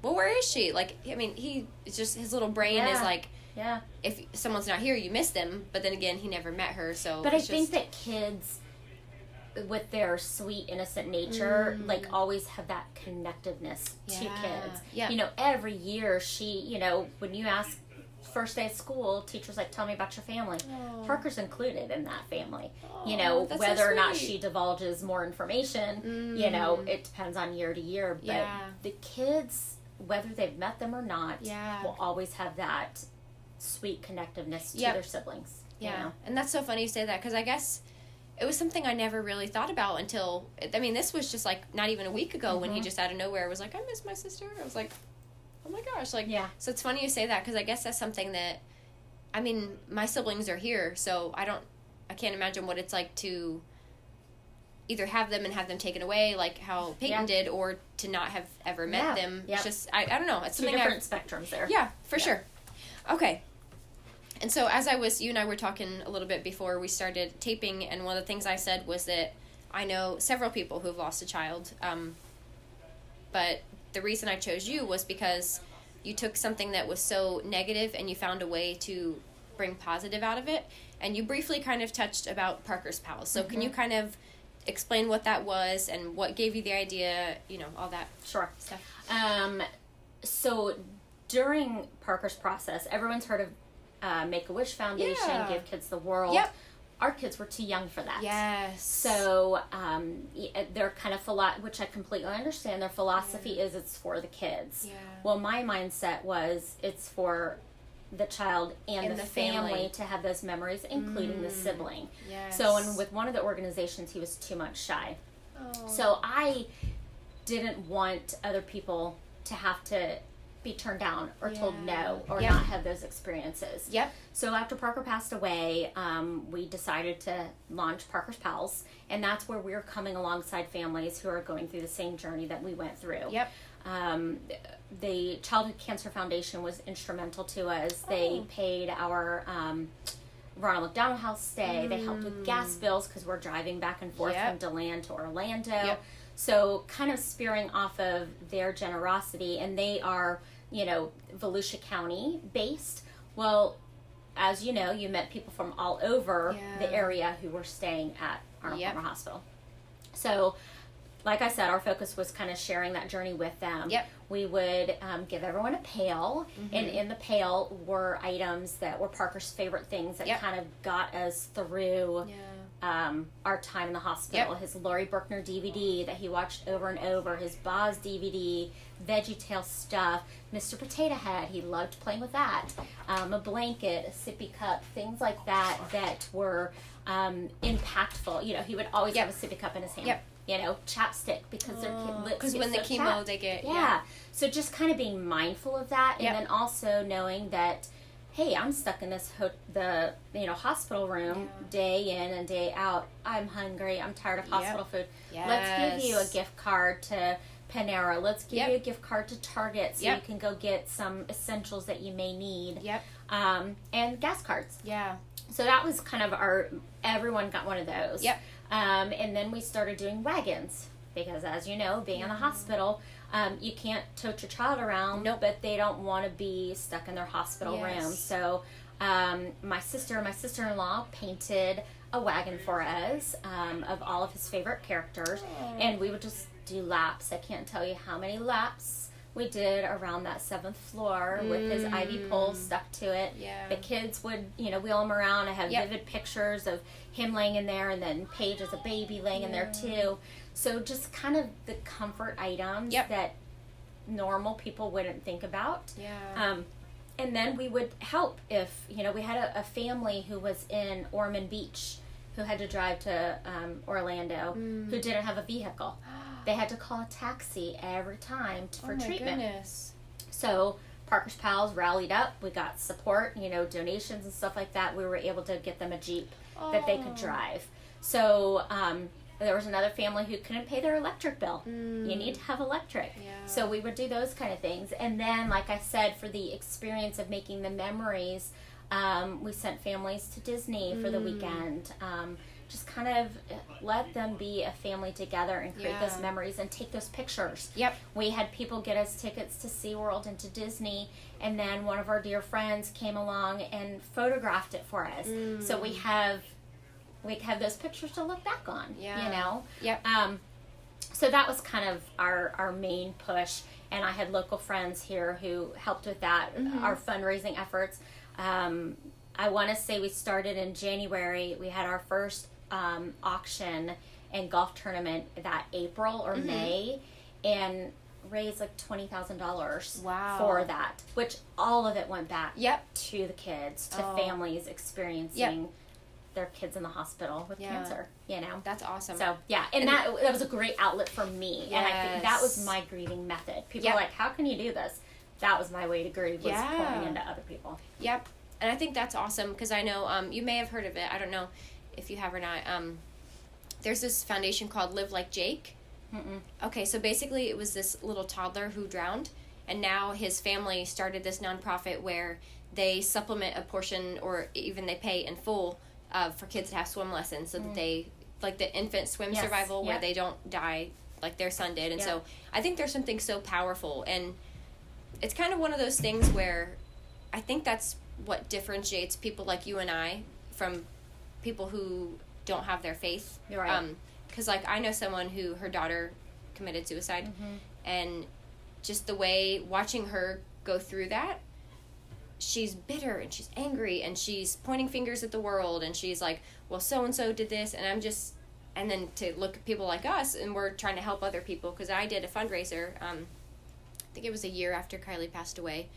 Well, where is she?" Like I mean, he it's just his little brain is like yeah. if someone's not here, you miss them. But then again, he never met her, so But I it's think just- that kids with their sweet innocent nature Mm. like always have that connectiveness to kids Yeah. you know every year she you know when you ask first day of school teachers like tell me about your family Oh. parker's included in that family you know that's so whether or not she divulges more information you know Mm. it depends on year to year but Yeah. the kids whether they've met them or not Yeah. will always have that sweet connectiveness to Yep. their siblings you Yeah, know? and that's so funny you say that because I guess it was something I never really thought about until I mean this was just like not even a week ago when he Mhm. just out of nowhere was like I miss my sister. I was like, oh my gosh, like Yeah. So it's funny you say that because I guess that's something that I mean my siblings are here, so I don't I can't imagine what it's like to either have them and have them taken away like how Peyton Yeah. did or to not have ever met Yeah. them. Yep. It's just I, I don't know. It's two something different I've spectrums there yeah, for Yeah. sure. Okay. And so as I was you and I were talking a little bit before we started taping and one of the things I said was that I know several people who have lost a child. Um, but the reason I chose you was because you took something that was so negative and you found a way to bring positive out of it. And you briefly kind of touched about Parker's Pals. So can you kind of explain what that was and what gave you the idea, you know, all that sure stuff? Um, so during Parker's process, everyone's heard of uh, Make a Wish Foundation, Yeah. Give Kids the World. Yep. Our kids were too young for that. Yes. So um, uh, their kind of philo- which I completely understand. Their philosophy is it's for the kids. Yeah. Well, my mindset was it's for the child and, And the, the family. family. to have those memories, including the Mm. sibling. Yes. So, and with one of the organizations, he was too much shy. Oh. So I didn't want other people to have to be turned down or told no or Yep. not have those experiences. Yep. So after Parker passed away, um, we decided to launch Parker's Pals, and that's where we're coming alongside families who are going through the same journey that we went through. Yep. Um, the Childhood Cancer Foundation was instrumental to us. They Oh. paid our um, Ronald McDonald House stay. They helped with gas bills because we're driving back and forth Mm. Yep. from DeLand to Orlando. Yep. So, kind of spearing off of their generosity, and they are, you know, Volusia County based. Well, as you know, you met people from all over Yeah. the area who were staying at Arnold Yep. Palmer Hospital. So, like I said, our focus was kind of sharing that journey with them. Yep. We would um, give everyone a pail, and Mm-hmm. in the pail were items that were Parker's favorite things that Yep. kind of got us through Yeah. Um, our time in the hospital. Yep. His Laurie Berkner DVD that he watched over and over, his Boz DVD, Veggie Tale stuff, Mr. Potato Head, he loved playing with that, um, a blanket, a sippy cup, things like that that were um, impactful. You know, he would always Yep. have a sippy cup in his hand. Yep. You know, chapstick because their ki- lips Because get when the so chemo chapped. they get Yeah. yeah. So just kind of being mindful of that, and Yep. then also knowing that, hey, I'm stuck in this ho- the you know hospital room Yeah. day in and day out. I'm hungry. I'm tired of Yep. hospital food. Let's give you a gift card to Panera. Let's give Yep. you a gift card to Target so Yep. you can go get some essentials that you may need. Yep. Um, and gas cards. Yeah. So that was kind of our. Everyone got one of those. Yep. Um, and then we started doing wagons because, as you know, being in the hospital, um, you can't tote your child around. Nope. But they don't want to be stuck in their hospital Yes. room. So um, my sister, my sister-in-law, painted a wagon for us um, of all of his favorite characters, and we would just do laps. I can't tell you how many laps we did around that seventh floor with his IV pole stuck to it. Yeah. The kids would, you know, wheel him around. I have Yep. vivid pictures of him laying in there, and then Paige as a baby laying in there too. So just kind of the comfort items Yep. that normal people wouldn't think about. Yeah. Um, and then we would help if you know we had a, a family who was in Ormond Beach who had to drive to um, Orlando Mm. who didn't have a vehicle. *gasps* They had to call a taxi every time t- for oh my treatment. goodness. So Parker's Pals rallied up. We got support, you know, donations and stuff like that. We were able to get them a Jeep that they could Oh. drive. So um, there was another family who couldn't pay their electric bill. You Mm. need to have electric. Yeah. So we would do those kind of things. And then, like I said, for the experience of making the memories, um, we sent families to Disney for the Mm. weekend. Um, just kind of let them be a family together and create Yeah. those memories and take those pictures. Yep. We had people get us tickets to SeaWorld and to Disney, and then one of our dear friends came along and photographed it for us. So we have we have those pictures to look back on. Yeah. You know. Yep. Um, so that was kind of our our main push, and I had local friends here who helped with that. Our fundraising efforts. Um, I want to say we started in January. We had our first um, auction and golf tournament that April or May, and raised like twenty thousand dollars Wow. for that, which all of it went back Yep. to the kids, to Oh. families experiencing their kids in the hospital with Yeah. cancer. You know, That's awesome. so yeah, and, And- that that was a great outlet for me, and I think that was my grieving method. People Yep. are like, "How can you do this?" That was my way to grieve was Yeah. pouring into other people. Yep. And I think that's awesome because I know um, you may have heard of it. I don't know if you have or not. Um, there's this foundation called Live Like Jake. Mm-mm. Okay, so basically it was this little toddler who drowned, and now his family started this nonprofit where they supplement a portion or even they pay in full uh, for kids to have swim lessons so that they, like the infant swim Yes, survival where they don't die like their son did. And Yep. so I think there's something so powerful. And it's kind of one of those things where I think that's what differentiates people like you and I from people who don't have their faith. You're right. Um, because like I know someone who her daughter committed suicide, Mm-hmm. and just the way watching her go through that, she's bitter and she's angry and she's pointing fingers at the world and she's like, well, so and so did this, and I'm just, and then to look at people like us and we're trying to help other people because I did a fundraiser. Um, I think it was a year after Kylie passed away.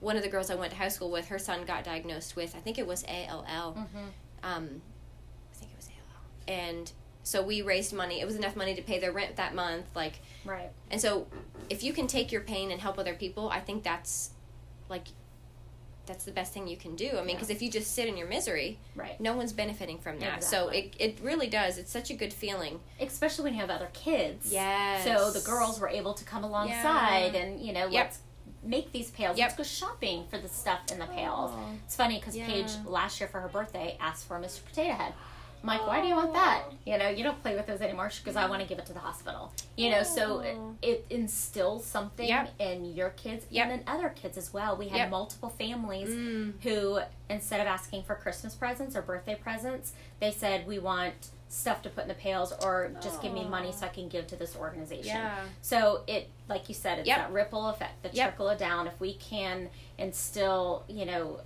One of the girls I went to high school with, her son got diagnosed with, I think it was ALL. Mm-hmm. Um, I think it was ALL. And so we raised money. It was enough money to pay their rent that month. Like, Right. and so if you can take your pain and help other people, I think that's like, that's the best thing you can do. I mean, Yeah. because if you just sit in your misery, Right. no one's benefiting from that. So Exactly. it, it really does. It's such a good feeling. Especially when you have other kids. Yes. So the girls were able to come alongside Yeah. and you know Yep. let's make these pails. Yep. Let's go shopping for the stuff in the pails. Aw. It's funny because Yeah. Paige last year for her birthday asked for a Mr. Potato Head. I'm like, why do you want that? You know, you don't play with those anymore because I want to give it to the hospital. You know, so it, it instills something Yep. in your kids Yep. and in other kids as well. We had Yep. multiple families Mm. who, instead of asking for Christmas presents or birthday presents, they said, we want stuff to put in the pails or just give me money so I can give to this organization. Yeah. So it, like you said, it's that ripple effect, the trickle down. If we can instill, you know,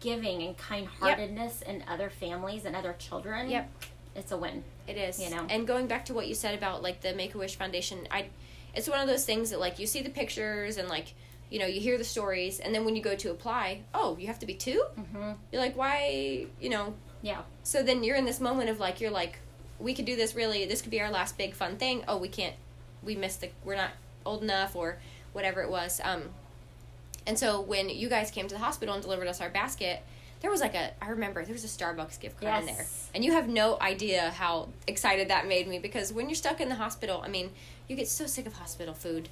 giving and kind-heartedness in other families and other children, Yep. it's a win. It is. You know? And going back to what you said about like the Make a Wish Foundation, I it's one of those things that like you see the pictures and like you know you hear the stories and then when you go to apply, oh, you have to be 2? Mm-hmm. You're like, why, you know, Yeah. so then you're in this moment of like you're like we could do this really this could be our last big fun thing. Oh, we can't we missed the we're not old enough or whatever it was. Um and so when you guys came to the hospital and delivered us our basket, there was like a I remember there was a Starbucks gift card in there. And you have no idea how excited that made me because when you're stuck in the hospital, I mean, you get so sick of hospital food.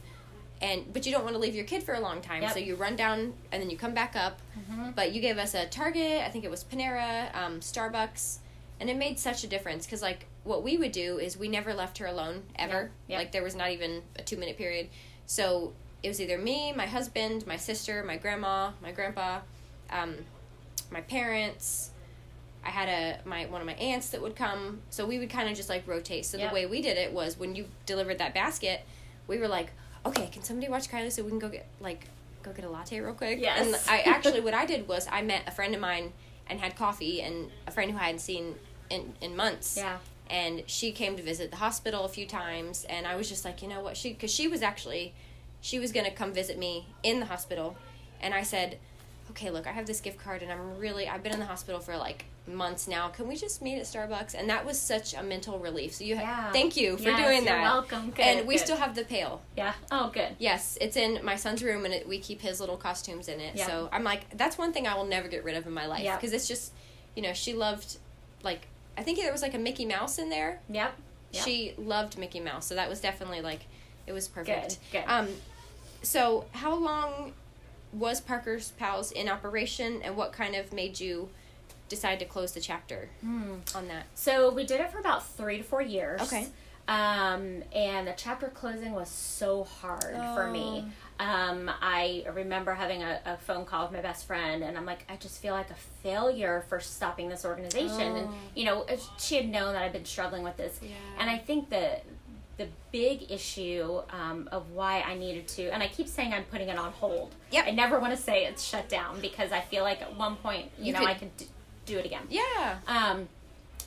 And but you don't want to leave your kid for a long time, Yep. so you run down and then you come back up. Mm-hmm. But you gave us a Target, I think it was Panera, um, Starbucks, and it made such a difference because like what we would do is we never left her alone ever. Yeah, yeah. Like there was not even a two minute period. So it was either me, my husband, my sister, my grandma, my grandpa, um, my parents. I had a my one of my aunts that would come, so we would kind of just like rotate. So Yep. the way we did it was when you delivered that basket, we were like, okay, can somebody watch Kylie so we can go get like go get a latte real quick? Yes. And I *laughs* actually what I did was I met a friend of mine and had coffee and a friend who I hadn't seen in in months. Yeah. And she came to visit the hospital a few times, and I was just like, you know what, she because she was actually she was gonna come visit me in the hospital, and I said, okay, look, I have this gift card, and I'm really I've been in the hospital for like months now. Can we just meet at Starbucks? And that was such a mental relief. So you, ha- Yeah. thank you for Yes, doing you're that. welcome. Good, and we good. still have the pail. Yeah. Oh, good. Yes, it's in my son's room, and it, we keep his little costumes in it. Yeah. So I'm like, that's one thing I will never get rid of in my life Yeah. because it's just, you know, she loved, like, I think there was like a Mickey Mouse in there. Yep. Yep. She loved Mickey Mouse, so that was definitely like, it was perfect. Good, good. Um, so how long was Parker's Pals in operation, and what kind of made you decide to close the chapter Hmm. on that? So we did it for about three to four years. Okay. Um, and the chapter closing was so hard for me. Oh. Um, I remember having a, a phone call with my best friend, and I'm like, I just feel like a failure for stopping this organization. And Oh. you know, she had known that I've been struggling with this, Yeah. and I think the the big issue um, of why I needed to, and I keep saying I'm putting it on hold. Yep. I never want to say it's shut down because I feel like at one point, you, You know, could- I could d- do it again. Yeah. Um,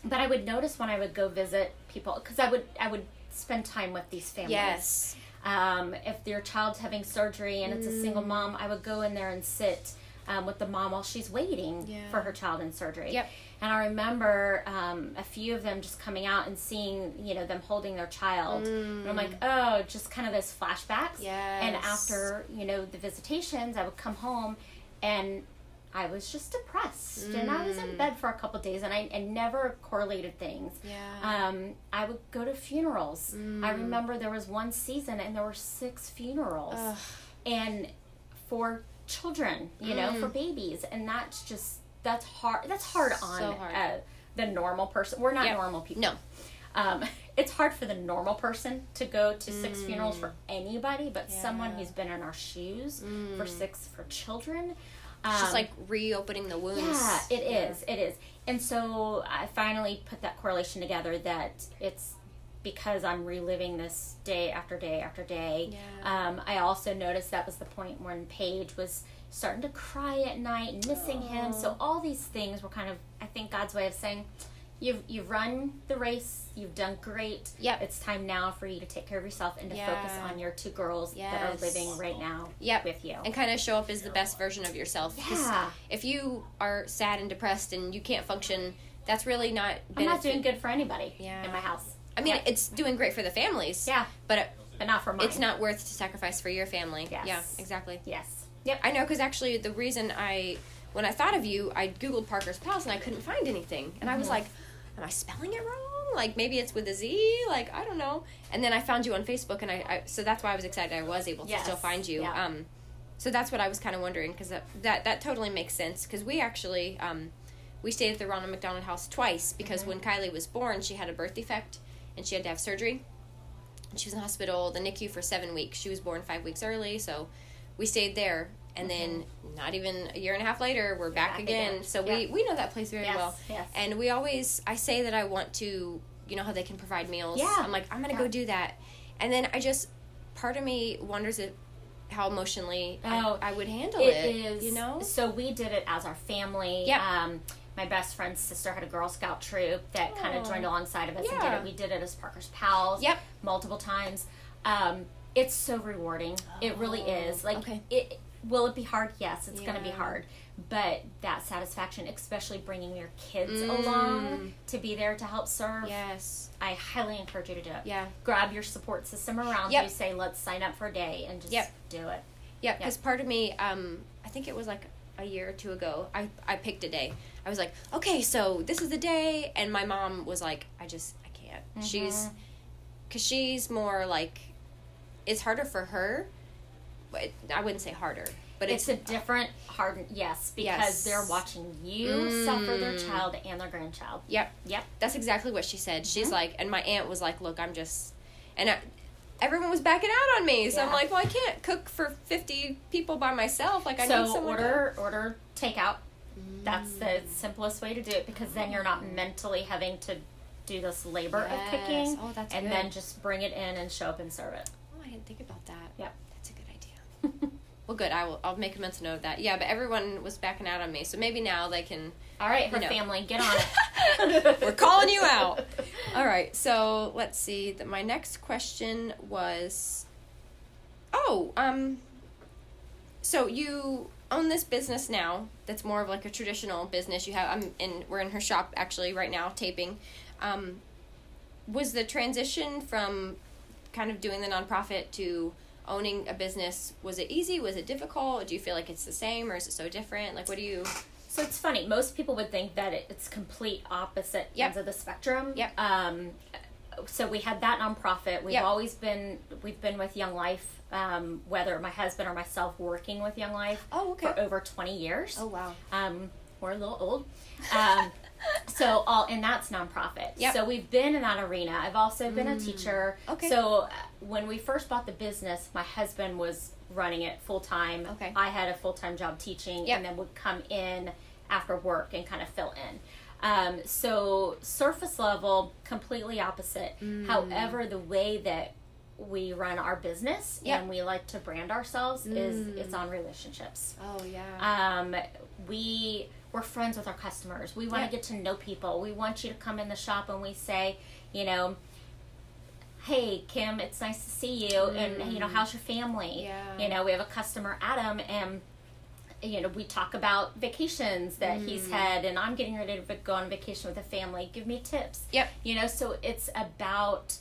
but I would notice when I would go visit people because I would I would spend time with these families. Yes. Um, if their child's having surgery and it's a Mm. single mom, I would go in there and sit um, with the mom while she's waiting Yeah. for her child in surgery. Yep. And I remember um, a few of them just coming out and seeing, you know, them holding their child. And I'm like, oh, just kind of those flashbacks. Yes. And Mm. After, you know, the visitations, I would come home and I was just depressed. And I was Mm. in bed for a couple days and I, I never correlated things. Yeah. Um, I would go to funerals. Mm. I remember there was one season and there were six funerals. Ugh. And for children, you know, Mm. for babies. And that's just, that's hard. That's hard on hard. Uh, the normal person. We're not Yep. normal people. No. Um, *laughs* it's hard for the normal person to go to six funerals for anybody, but someone Mm. Who's been in our shoes for Mm. six for children. It's just um, like reopening the wounds. yeah, it Yeah. is. It is. And so I finally put that correlation together that it's because I'm reliving this day after day after day. Yeah. Um, I also noticed that was the point when Paige was starting to cry at night and missing him. So all these things were kind of, I think, God's way of saying, You've, you've run the race. You've done great. Yep. It's time now for you to take care of yourself and to focus on your two girls that are living right now Yep. with you. And kind of show up as the best version of yourself. Yeah. If you are sad and depressed and you can't function, that's really not. I'm not doing good for anybody Yeah. in my house. I mean, Yeah. it's doing great for the families. Yeah. But it, but not for mine. it's not worth to sacrifice for your family. Yes. Yeah, exactly. Yes. Yep. I know because actually the reason I, when I thought of you, I googled Parker's Pals and I couldn't find anything, and I was Mhm. like, "Am I spelling it wrong? Like maybe it's with a Z? Like I don't know." And then I found you on Facebook, and I, I so that's why I was excited. I was able to Yes. still find you. Yeah. Um, so that's what I was kind of wondering because that, that that totally makes sense because we actually um, we stayed at the Ronald McDonald House twice because Mhm. when Kylie was born, she had a birth defect and she had to have surgery. She was in the hospital, the NICU, for seven weeks. She was born five weeks early, so we stayed there. And then, not even a year and a half later, we're back, Back again. again. So Yeah. we we know that place very yes. well. Yes. And we always, I say that I want to, you know, how they can provide meals. Yeah. I'm like, I'm gonna Yeah. go do that. And then I just, part of me wonders if how emotionally Oh, I, I would handle It it. is. you know. So we did it as our family. yeah. Um, my best friend's sister had a Girl Scout troop that kind of joined alongside of us and did it. We did it as Parker's Pals. Yep. Multiple times. Um, it's so rewarding. it really Oh, is. Like okay. it. Will it be hard? Yes, it's going to be hard. But that satisfaction, especially bringing your kids Mm. along to be there to help serve, Yes. I highly encourage you to do it. Yeah. Grab your support system around Yep. you. Say, let's sign up for a day and just Yep. do it. Yeah, because part of me, um, I think it was like a year or two ago, I, I picked a day. I was like, okay, so this is the day. And my mom was like, I just, I can't. She's, Mhm. because she's more like, it's harder for her. But I wouldn't say harder, but it's, it's, a different hard yes because Yes. they're watching you Mm. suffer their child and their grandchild. Yep. Yep. That's exactly what she said. She's Mhm. like, and my aunt was like, look, I'm just, and I, everyone was backing out on me. So I'm like, well, I can't cook for 50 people by myself. Like, I need so someone to- order order takeout. That's the simplest way to do it because then you're not mentally having to do this labor Yes. of cooking Oh, that's and good. then just bring it in and show up and serve it. Oh, I didn't think about that. Yep. That's a good idea. *laughs* Well, good. I will. I'll make a mental note of that. Yeah, but everyone was backing out on me, so maybe now they can. All right, her know. family, get on it. *laughs* We're calling you out. *laughs* All right. So let's see. The, my next question was. Oh, um. So you own this business now. That's more of like a traditional business. You have. I'm in. We're in her shop actually right now taping. Um, was the transition from kind of doing the nonprofit to owning a business was it easy was it difficult do you feel like it's the same or is it so different like what do you So it's funny. Most people would think that it, it's complete opposite Yep. ends of the spectrum. Yep. Um, so we had that nonprofit. We've Yep. always been we've been with Young Life. Um, whether my husband or myself working with Young Life oh for over twenty years. Oh, wow Um, we're a little old. Um, *laughs* So all and that's nonprofit. Yep. So we've been in that arena. I've also been a teacher. Okay. So uh, when we first bought the business, my husband was running it full time. Okay. I had a full time job teaching, Yep. and then would come in after work and kind of fill in. Um, so surface level, completely opposite. Mm. However, the way that we run our business Yep. and we like to brand ourselves is Mm. it's on relationships Oh yeah. um, we we're friends with our customers. We want to get to know people. We want you to come in the shop and we say, you know, hey Kim, it's nice to see you, and you know, how's your family? Mm. Yeah. You know, we have a customer Adam, and you know, we talk about vacations that he's Mm. had, and I'm getting ready to go on vacation with the family. Give me tips. Yep. You know, so it's about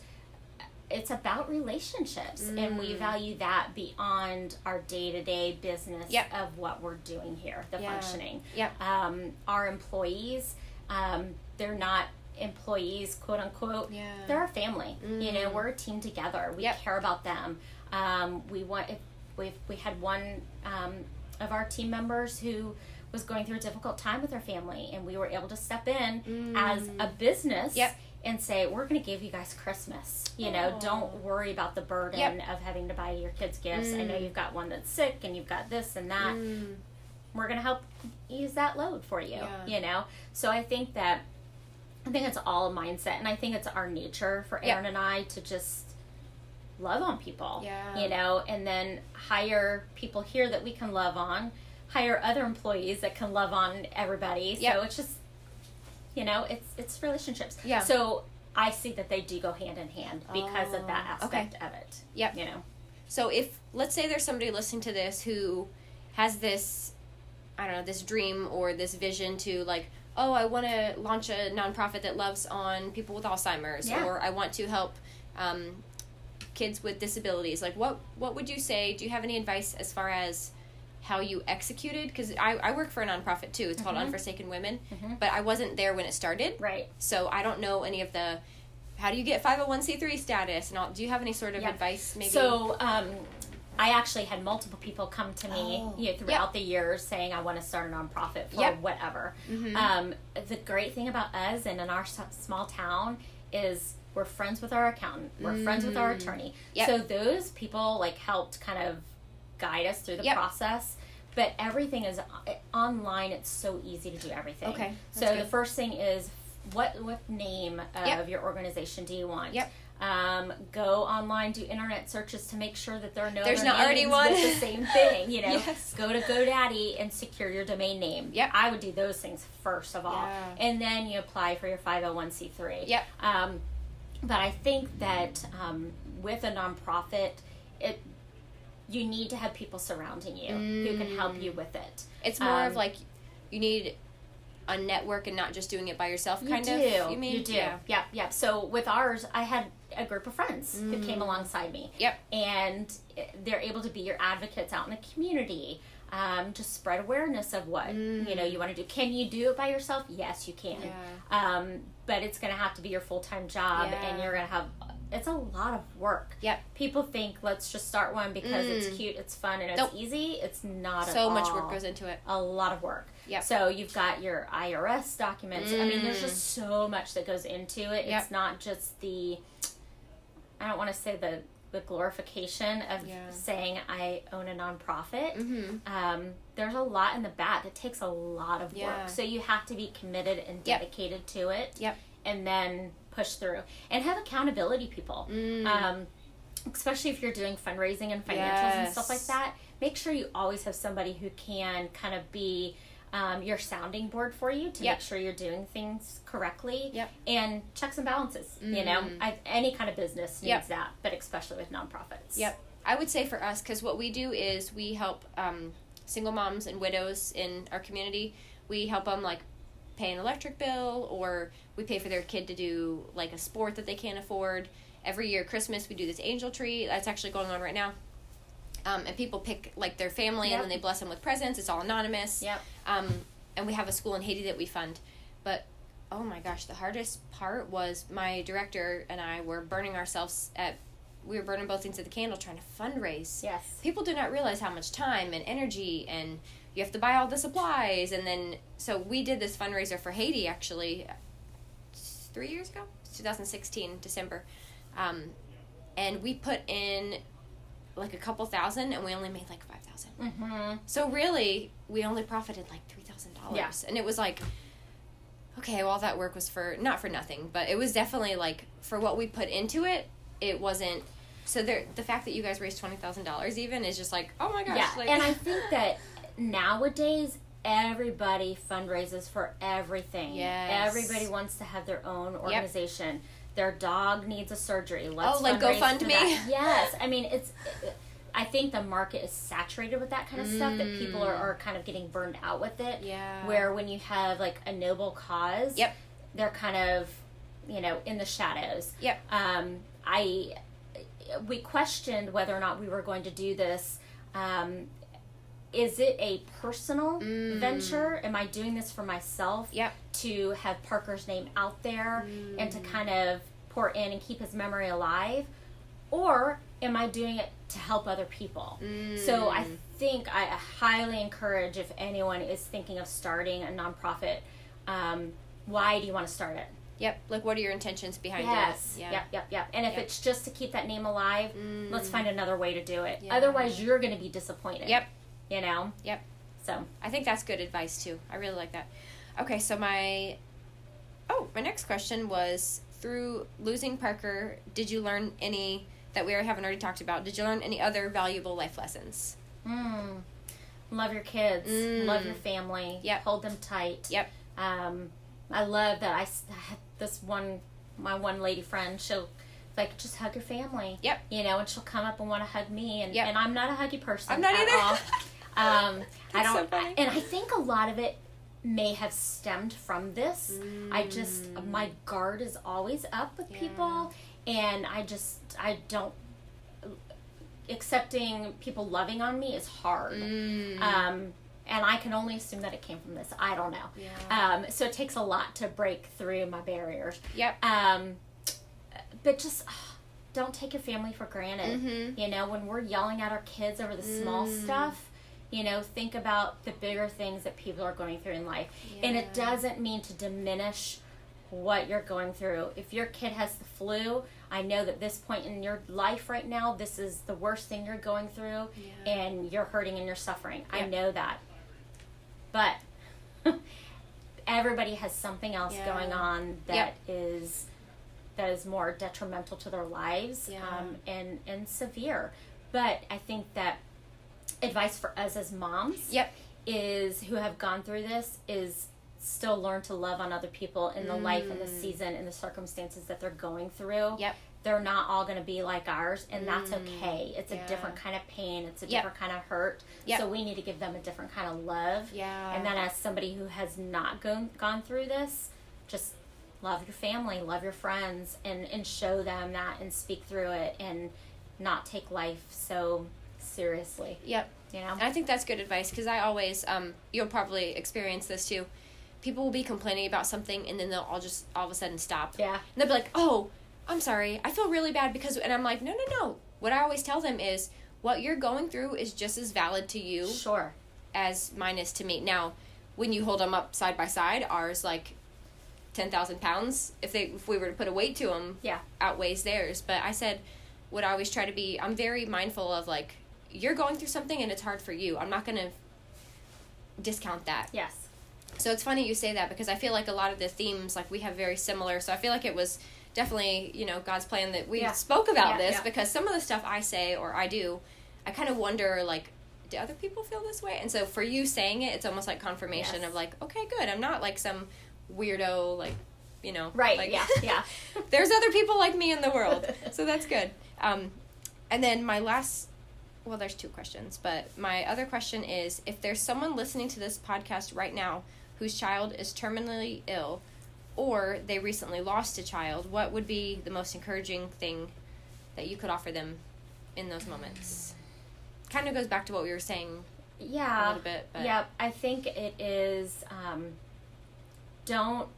it's about relationships and we Mm. value that beyond our day-to-day business Yep. of what we're doing here the Yeah. functioning Yep. um, our employees um, they're not employees quote unquote Yeah. they're our family you know Mm. we're a team together we Yep. care about them um, we want if we've we had one um, of our team members who was going through a difficult time with her family and we were able to step in as a business Mm. Yep. And say we're going to give you guys christmas you know don't worry about the burden Yep. of having to buy your kids gifts i know Mm. you've got one that's sick and you've got this and that Mm. we're going to help ease that load for you Yeah. you know so i think that i think it's all a mindset and i think it's our nature for aaron and i to just love on people Yeah. you know and then hire people here that we can love on hire other employees that can love on everybody Yep. so it's just you know it's it's relationships Yeah. so i see that they do go hand in hand because of that Oh, okay. aspect of it Yep. you know So if let's say there's somebody listening to this who has this I don't know, this dream or this vision to like, oh, I want to launch a nonprofit that loves on people with Alzheimer's Yeah. or I want to help um, kids with disabilities. Like what what would you say? Do you have any advice as far as how you executed because I, I work for a nonprofit too it's called Mhm. unforsaken women Mhm. but i wasn't there when it started right so i don't know any of the how do you get 501c3 status and all do you have any sort of Yeah. advice maybe So um, I actually had multiple people come to me Oh. you know, throughout the years saying I want to start a nonprofit for Yep. whatever. Mhm. Um, the great thing about us and in our small town is we're friends with our accountant, we're friends with our Mm. attorney. Yep. So those people like helped kind of guide us through the Yep. process. But everything is online. It's so easy to do everything. Okay, So that's the first thing is what what name of Yep. your organization do you want? Yep. Um, go online, do internet searches to make sure that there are no There's not already one. with the same thing. You *laughs* know, Yes. go to GoDaddy and secure your domain name. Yep. I would do those things first of all, Yeah. and then you apply for your five hundred one c three. Yep. Um, but I think that um, with a nonprofit, it you need to have people surrounding you who can help you with it. It's more Um, of like you need a network and not just doing it by yourself. Kind you of. do. You mean? You do. Yeah. Yep. Yep. So with ours, I had a group of friends who came alongside me. Yep. And they're able to be your advocates out in the community. Um, just spread awareness of what you know you want to do. Can you do it by yourself? Yes, you can. Yeah. Um, but it's going to have to be your full time job, and you're going to have. It's a lot of work. Yep. People think let's just start one because Mm. it's cute, it's fun, and it's Nope. easy. It's not So much all work goes into it. a lot of work. Yep. So you've got your IRS documents. I mean, there's Mm. just so much that goes into it. Yep. It's not just the. I don't want to say the the glorification of Yeah. saying I own a nonprofit. Mm-hmm. Um, there's a lot in the back. It takes a lot of Yeah. work. So you have to be committed and Yep. dedicated to it. Yep. And then push through and have accountability people. Mm. Um, especially if you're doing fundraising and financials and stuff like that, make sure you always have somebody who can kind of be um, your sounding board for you to Yep. make sure you're doing things correctly Yep. and checks and balances. You know, Mm. I, any kind of business needs Yep. that, but especially with nonprofits. Yep. I would say for us, because what we do is we help um, single moms and widows in our community. We help them like pay an electric bill, or we pay for their kid to do like a sport that they can't afford. Every year, Christmas, we do this angel tree. That's actually going on right now. Um, and people pick like their family, Yep. and then they bless them with presents. It's all anonymous. Yep. Um, and we have a school in Haiti that we fund. But oh my gosh, the hardest part was my director and I were burning ourselves at. We were burning both ends of the candle trying to fundraise. Yes. People do not realize how much time and energy and you have to buy all the supplies and then so we did this fundraiser for Haiti actually three years ago, 2016 December, um, and we put in like a couple thousand, and we only made like five thousand. Mm-hmm. So really, we only profited like three thousand Yeah. dollars, and it was like, okay, well, that work was for not for nothing, but it was definitely like for what we put into it, it wasn't. So there, the fact that you guys raised twenty thousand dollars even is just like, oh my gosh, Yeah, like, and I think that nowadays everybody fundraises for everything. Yes. everybody wants to have their own organization. Their dog needs a surgery. Let's Oh, like GoFundMe? *laughs* Yes, I mean it's. I think the market is saturated with that kind of stuff that people are, are kind of getting burned out with it. Yeah. Where when you have like a noble cause, Yep. they're kind of, you know, in the shadows. Yep. Um, I we questioned whether or not we were going to do this. Um, is it a personal venture? Am I doing this for myself? Mm. Yep. To have Parker's name out there and to kind of pour in and keep his memory alive, or am I doing it to help other people? So I Mm. think I highly encourage if anyone is thinking of starting a nonprofit. Um, why do you want to start it? Yep. Like, what are your intentions behind Yes. it? Yeah. Yep. Yep. Yep. And if Yep. it's just to keep that name alive, let's find another way to do it. Yeah. Otherwise, you're going to be disappointed. Yep. You know. Yep. So I think that's good advice too. I really like that. Okay, so my oh, my next question was through losing Parker, did you learn any that we haven't already talked about? Did you learn any other valuable life lessons? mm, love your kids. Mm. Love your family. Yep. Hold them tight. Yep. Um, I love that I had this one, my one lady friend. She'll like just hug your family. Yep. You know, and she'll come up and want to hug me, and Yep. and I'm not a huggy person. I'm not at either. *laughs* Um, I That's so don't, funny. and I think a lot of it may have stemmed from this. I just my guard is always up with Mm. Yeah. people, and I just I don't accepting people loving on me is hard. Mm. Um, and I can only assume that it came from this. I don't know. Yeah. Um, so it takes a lot to break through my barriers. Yep. Um, but just ugh, don't take your family for granted. Mhm. You know, when we're yelling at our kids over the small Mm. stuff, you know, think about the bigger things that people are going through in life. And it doesn't mean to diminish what you're going through. If your kid has the flu, I know that this point in your life right now, this is the worst thing you're going through Yeah. and you're hurting and you're suffering. I know that. But *laughs* everybody has something else Yeah. going on that is that is more detrimental to their lives Yeah. um, and and severe. But I think that advice for us as moms Yep. is who have gone through this is still learn to love on other people in the life and the season and the circumstances that they're going through. Mm. Yep. They're not all going to be like ours, and that's okay. It's a different kind of pain. It's a Yep. different kind of hurt. Yep. So we need to give them a different kind of love. Yeah. And then as somebody who has not gone gone through this, just love your family, love your friends, and and show them that and speak through it and not take life so seriously. Yep. You know. And I think that's good advice because I always, um, you'll probably experience this too. People will be complaining about something and then they'll all just all of a sudden stop. Yeah. And they'll be like, oh, I'm sorry. I feel really bad because, and I'm like, no, no, no. What I always tell them is what you're going through is just as valid to you Sure. as mine is to me. Now, when you hold them up side by side, ours like 10,000 pounds, if they, if we were to put a weight to them, Yeah. outweighs theirs. But I said, what I always try to be, I'm very mindful of like, you're going through something and it's hard for you. I'm not going to discount that. Yes. So it's funny you say that because I feel like a lot of the themes like we have very similar. So I feel like it was definitely you know God's plan that we Yeah. spoke about Yeah, this yeah. because some of the stuff I say or I do, I kind of wonder like. Do other people feel this way? And so for you saying it, it's almost like confirmation Yes. of like, okay, good. I'm not like some weirdo, like, you know, Right, Like, yeah, *laughs* yeah. there's other people like me in the world, so that's good. Um, and then my last, well, there's two questions, but my other question is if there's someone listening to this podcast right now whose child is terminally ill, or they recently lost a child, what would be the most encouraging thing that you could offer them in those moments? Kind of goes back to what we were saying yeah, a little bit, but Yeah, I think it is. Um, don't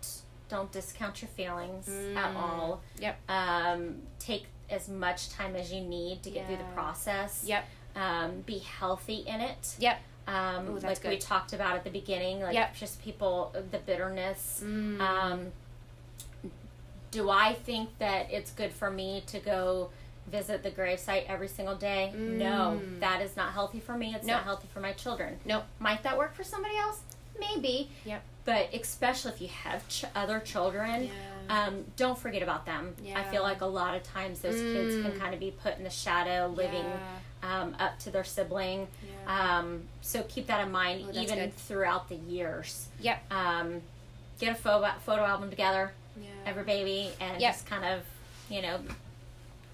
don't discount your feelings at Mm. all. Yep. Um, take as much time as you need to get through the process. Yep. Um, be healthy in it. Yep. Um, Ooh, like we talked about at the beginning, like Yep. just people, the bitterness. Mm. Um, Do I think that it's good for me to go visit the gravesite every single day? No, that is not healthy for me. It's Mm. No. not healthy for my children. Nope. Might that work for somebody else? Maybe. Yep. But especially if you have ch- other children, Yeah. Um, don't forget about them. I feel like a lot of times those kids Mm. can kind of be put in the shadow, living um, up to their sibling. Yeah. Um, so keep that in mind, Oh, even good. throughout the years. Yep. Um, get a photo photo album together, Yeah. every baby, and Yep. just kind of, you know,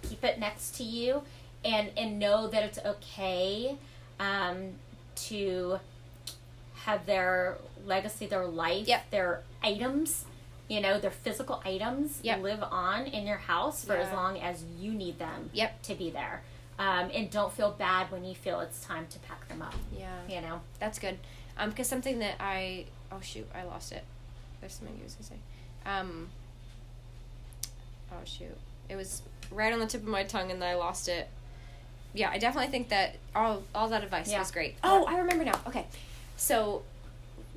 keep it next to you, and and know that it's okay um, to have their legacy, their life, Yep. their items. You know, their physical items Yep. live on in your house for as long as you need them Yep. to be there. Um, and don't feel bad when you feel it's time to pack them up. Yeah. You know, That's good. Um, because something that I oh shoot, I lost it. There's something I was gonna say. Um. Oh shoot, it was right on the tip of my tongue, and then I lost it. Yeah, I definitely think that all all that advice Yeah. was great. Oh, I remember now. Okay, so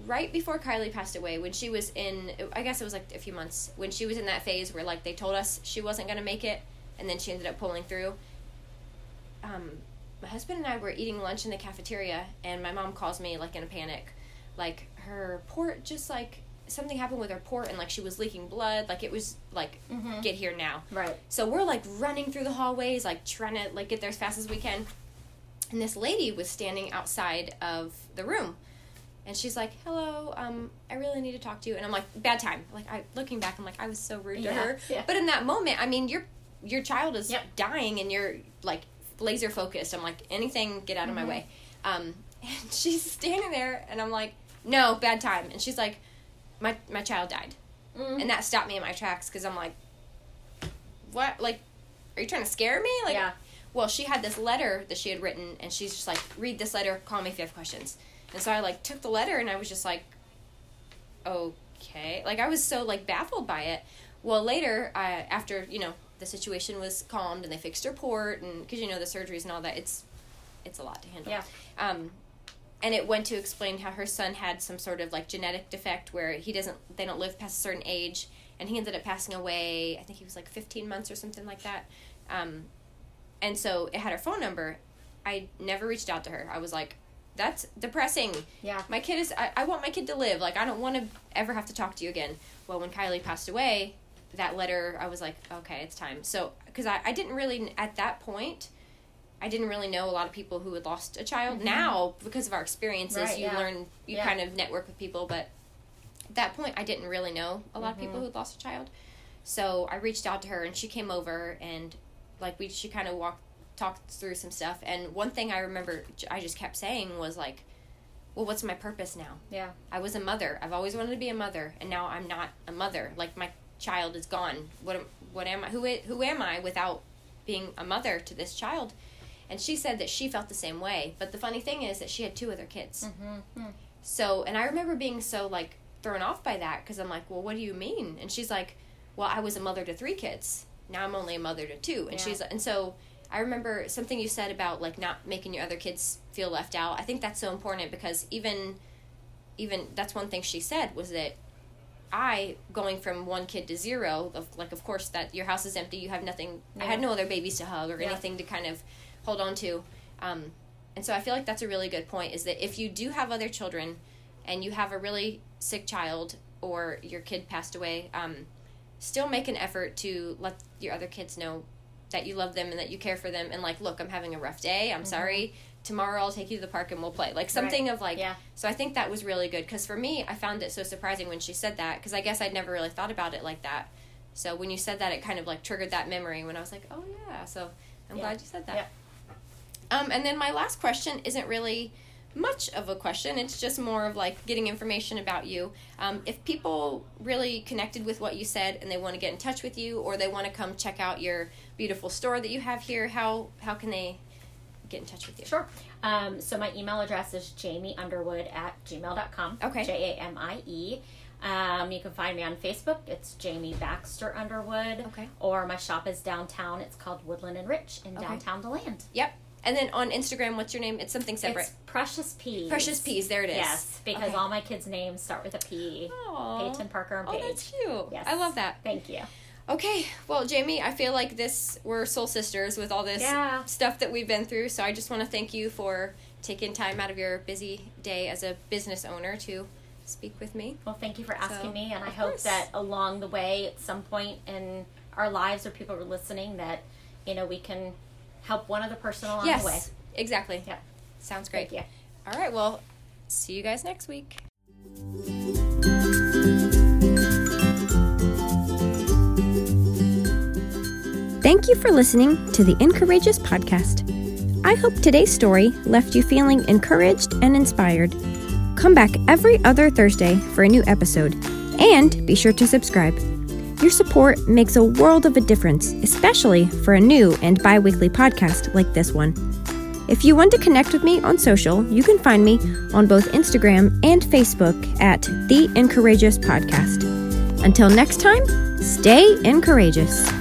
right before Kylie passed away, when she was in, I guess it was like a few months, when she was in that phase where like they told us she wasn't gonna make it, and then she ended up pulling through. Um, my husband and I were eating lunch in the cafeteria, and my mom calls me like in a panic, like her port just like something happened with her port, and like she was leaking blood, like it was like Mhm. get here now. right? So we're like running through the hallways, like trying to like get there as fast as we can. And this lady was standing outside of the room. And she's like, "Hello, um, I really need to talk to you." And I'm like, "Bad time." Like I looking back, I'm like, I was so rude to Yeah, her. yeah. But in that moment, I mean, your your child is Yep. dying, and you're like laser focused. I'm like, anything, get out of my Mhm. way. Um, *laughs* and she's standing there, and I'm like, "No, bad time." And she's like, "My my child died." Mm. and that stopped me in my tracks because I'm like, what? Like, are you trying to scare me? Like, yeah. well, she had this letter that she had written, and she's just like, read this letter, call me if you have questions. And so I like took the letter, and I was just like, okay, like I was so like baffled by it. Well, later, I, after you know the situation was calmed and they fixed her port, and because you know the surgeries and all that, it's it's a lot to handle. Yeah. Um, and it went to explain how her son had some sort of like genetic defect where he doesn't they don't live past a certain age and he ended up passing away i think he was like 15 months or something like that um, and so it had her phone number i never reached out to her i was like that's depressing Yeah. my kid is I, I want my kid to live like i don't want to ever have to talk to you again well when kylie passed away that letter i was like okay it's time so because I, I didn't really at that point i didn't really know a lot of people who had lost a child now because of our experiences Mm-hmm. Right, you yeah. learn you Yeah. kind of network with people but at that point i didn't really know a lot of people Mhm. who had lost a child so i reached out to her and she came over and like we she kind of walked talked through some stuff and one thing i remember I just kept saying was like well what's my purpose now Yeah. I was a mother. I've always wanted to be a mother, and now I'm not a mother. Like my child is gone. What am what am I? Who who am I without being a mother to this child? And she said that she felt the same way. But the funny thing is that she had two other kids. Mm-hmm. So, and I remember being so like thrown off by that because I'm like, well, what do you mean? And she's like, well, I was a mother to three kids. Now I'm only a mother to two. And Yeah. she's and so I remember something you said about like not making your other kids feel left out. I think that's so important because even even that's one thing she said was that I going from one kid to zero of like of course that your house is empty you have nothing I had no other babies to hug or Yeah. anything to kind of hold on to um, and so I feel like that's a really good point is that if you do have other children and you have a really sick child or your kid passed away um, still make an effort to let your other kids know that you love them and that you care for them and like look I'm having a rough day I'm sorry tomorrow I'll take you to the park and we'll play like something of like Yeah. so I think that was really good because for me, I found it so surprising when she said that because I guess I'd never really thought about it like that. So when you said that, it kind of like triggered that memory when I was like, oh yeah. So I'm Yeah. glad you said that. Yeah. Um, and then my last question isn't really much of a question. It's just more of like getting information about you. Um, if people really connected with what you said and they want to get in touch with you or they want to come check out your beautiful store that you have here, how how can they get in touch with you? Sure. Um, so my email address is jamieunderwood at gmail.com. Okay. J A M I E. Um, you can find me on Facebook. It's Jamie Baxter Underwood. Okay. Or my shop is downtown. It's called Woodland and Rich in Okay. downtown DeLand. Yep. And then on Instagram, what's your name? It's something separate. It's Precious Peas. Precious Peas. There it is. Yes, because Okay. all my kids' names start with a P. Aw. Peyton, Parker, and oh, Paige. Oh, that's cute. Yes. I love that. Thank you. Okay, well, Jamie, I feel like this we're soul sisters with all this Yeah. stuff that we've been through. So I just want to thank you for taking time out of your busy day as a business owner to speak with me. Well, thank you for asking So, me, and I hope course. that along the way, at some point in our lives, or people are listening, that you know we can help one other person along yes, the way. exactly. Yeah. Sounds great. Thank you. All right, well, see you guys next week. Thank you for listening to the Incourageous podcast. I hope today's story left you feeling encouraged and inspired. Come back every other Thursday for a new episode, and be sure to subscribe. Your support makes a world of a difference, especially for a new and bi weekly podcast like this one. If you want to connect with me on social, you can find me on both Instagram and Facebook at The Incourageous Podcast. Until next time, stay encourageous.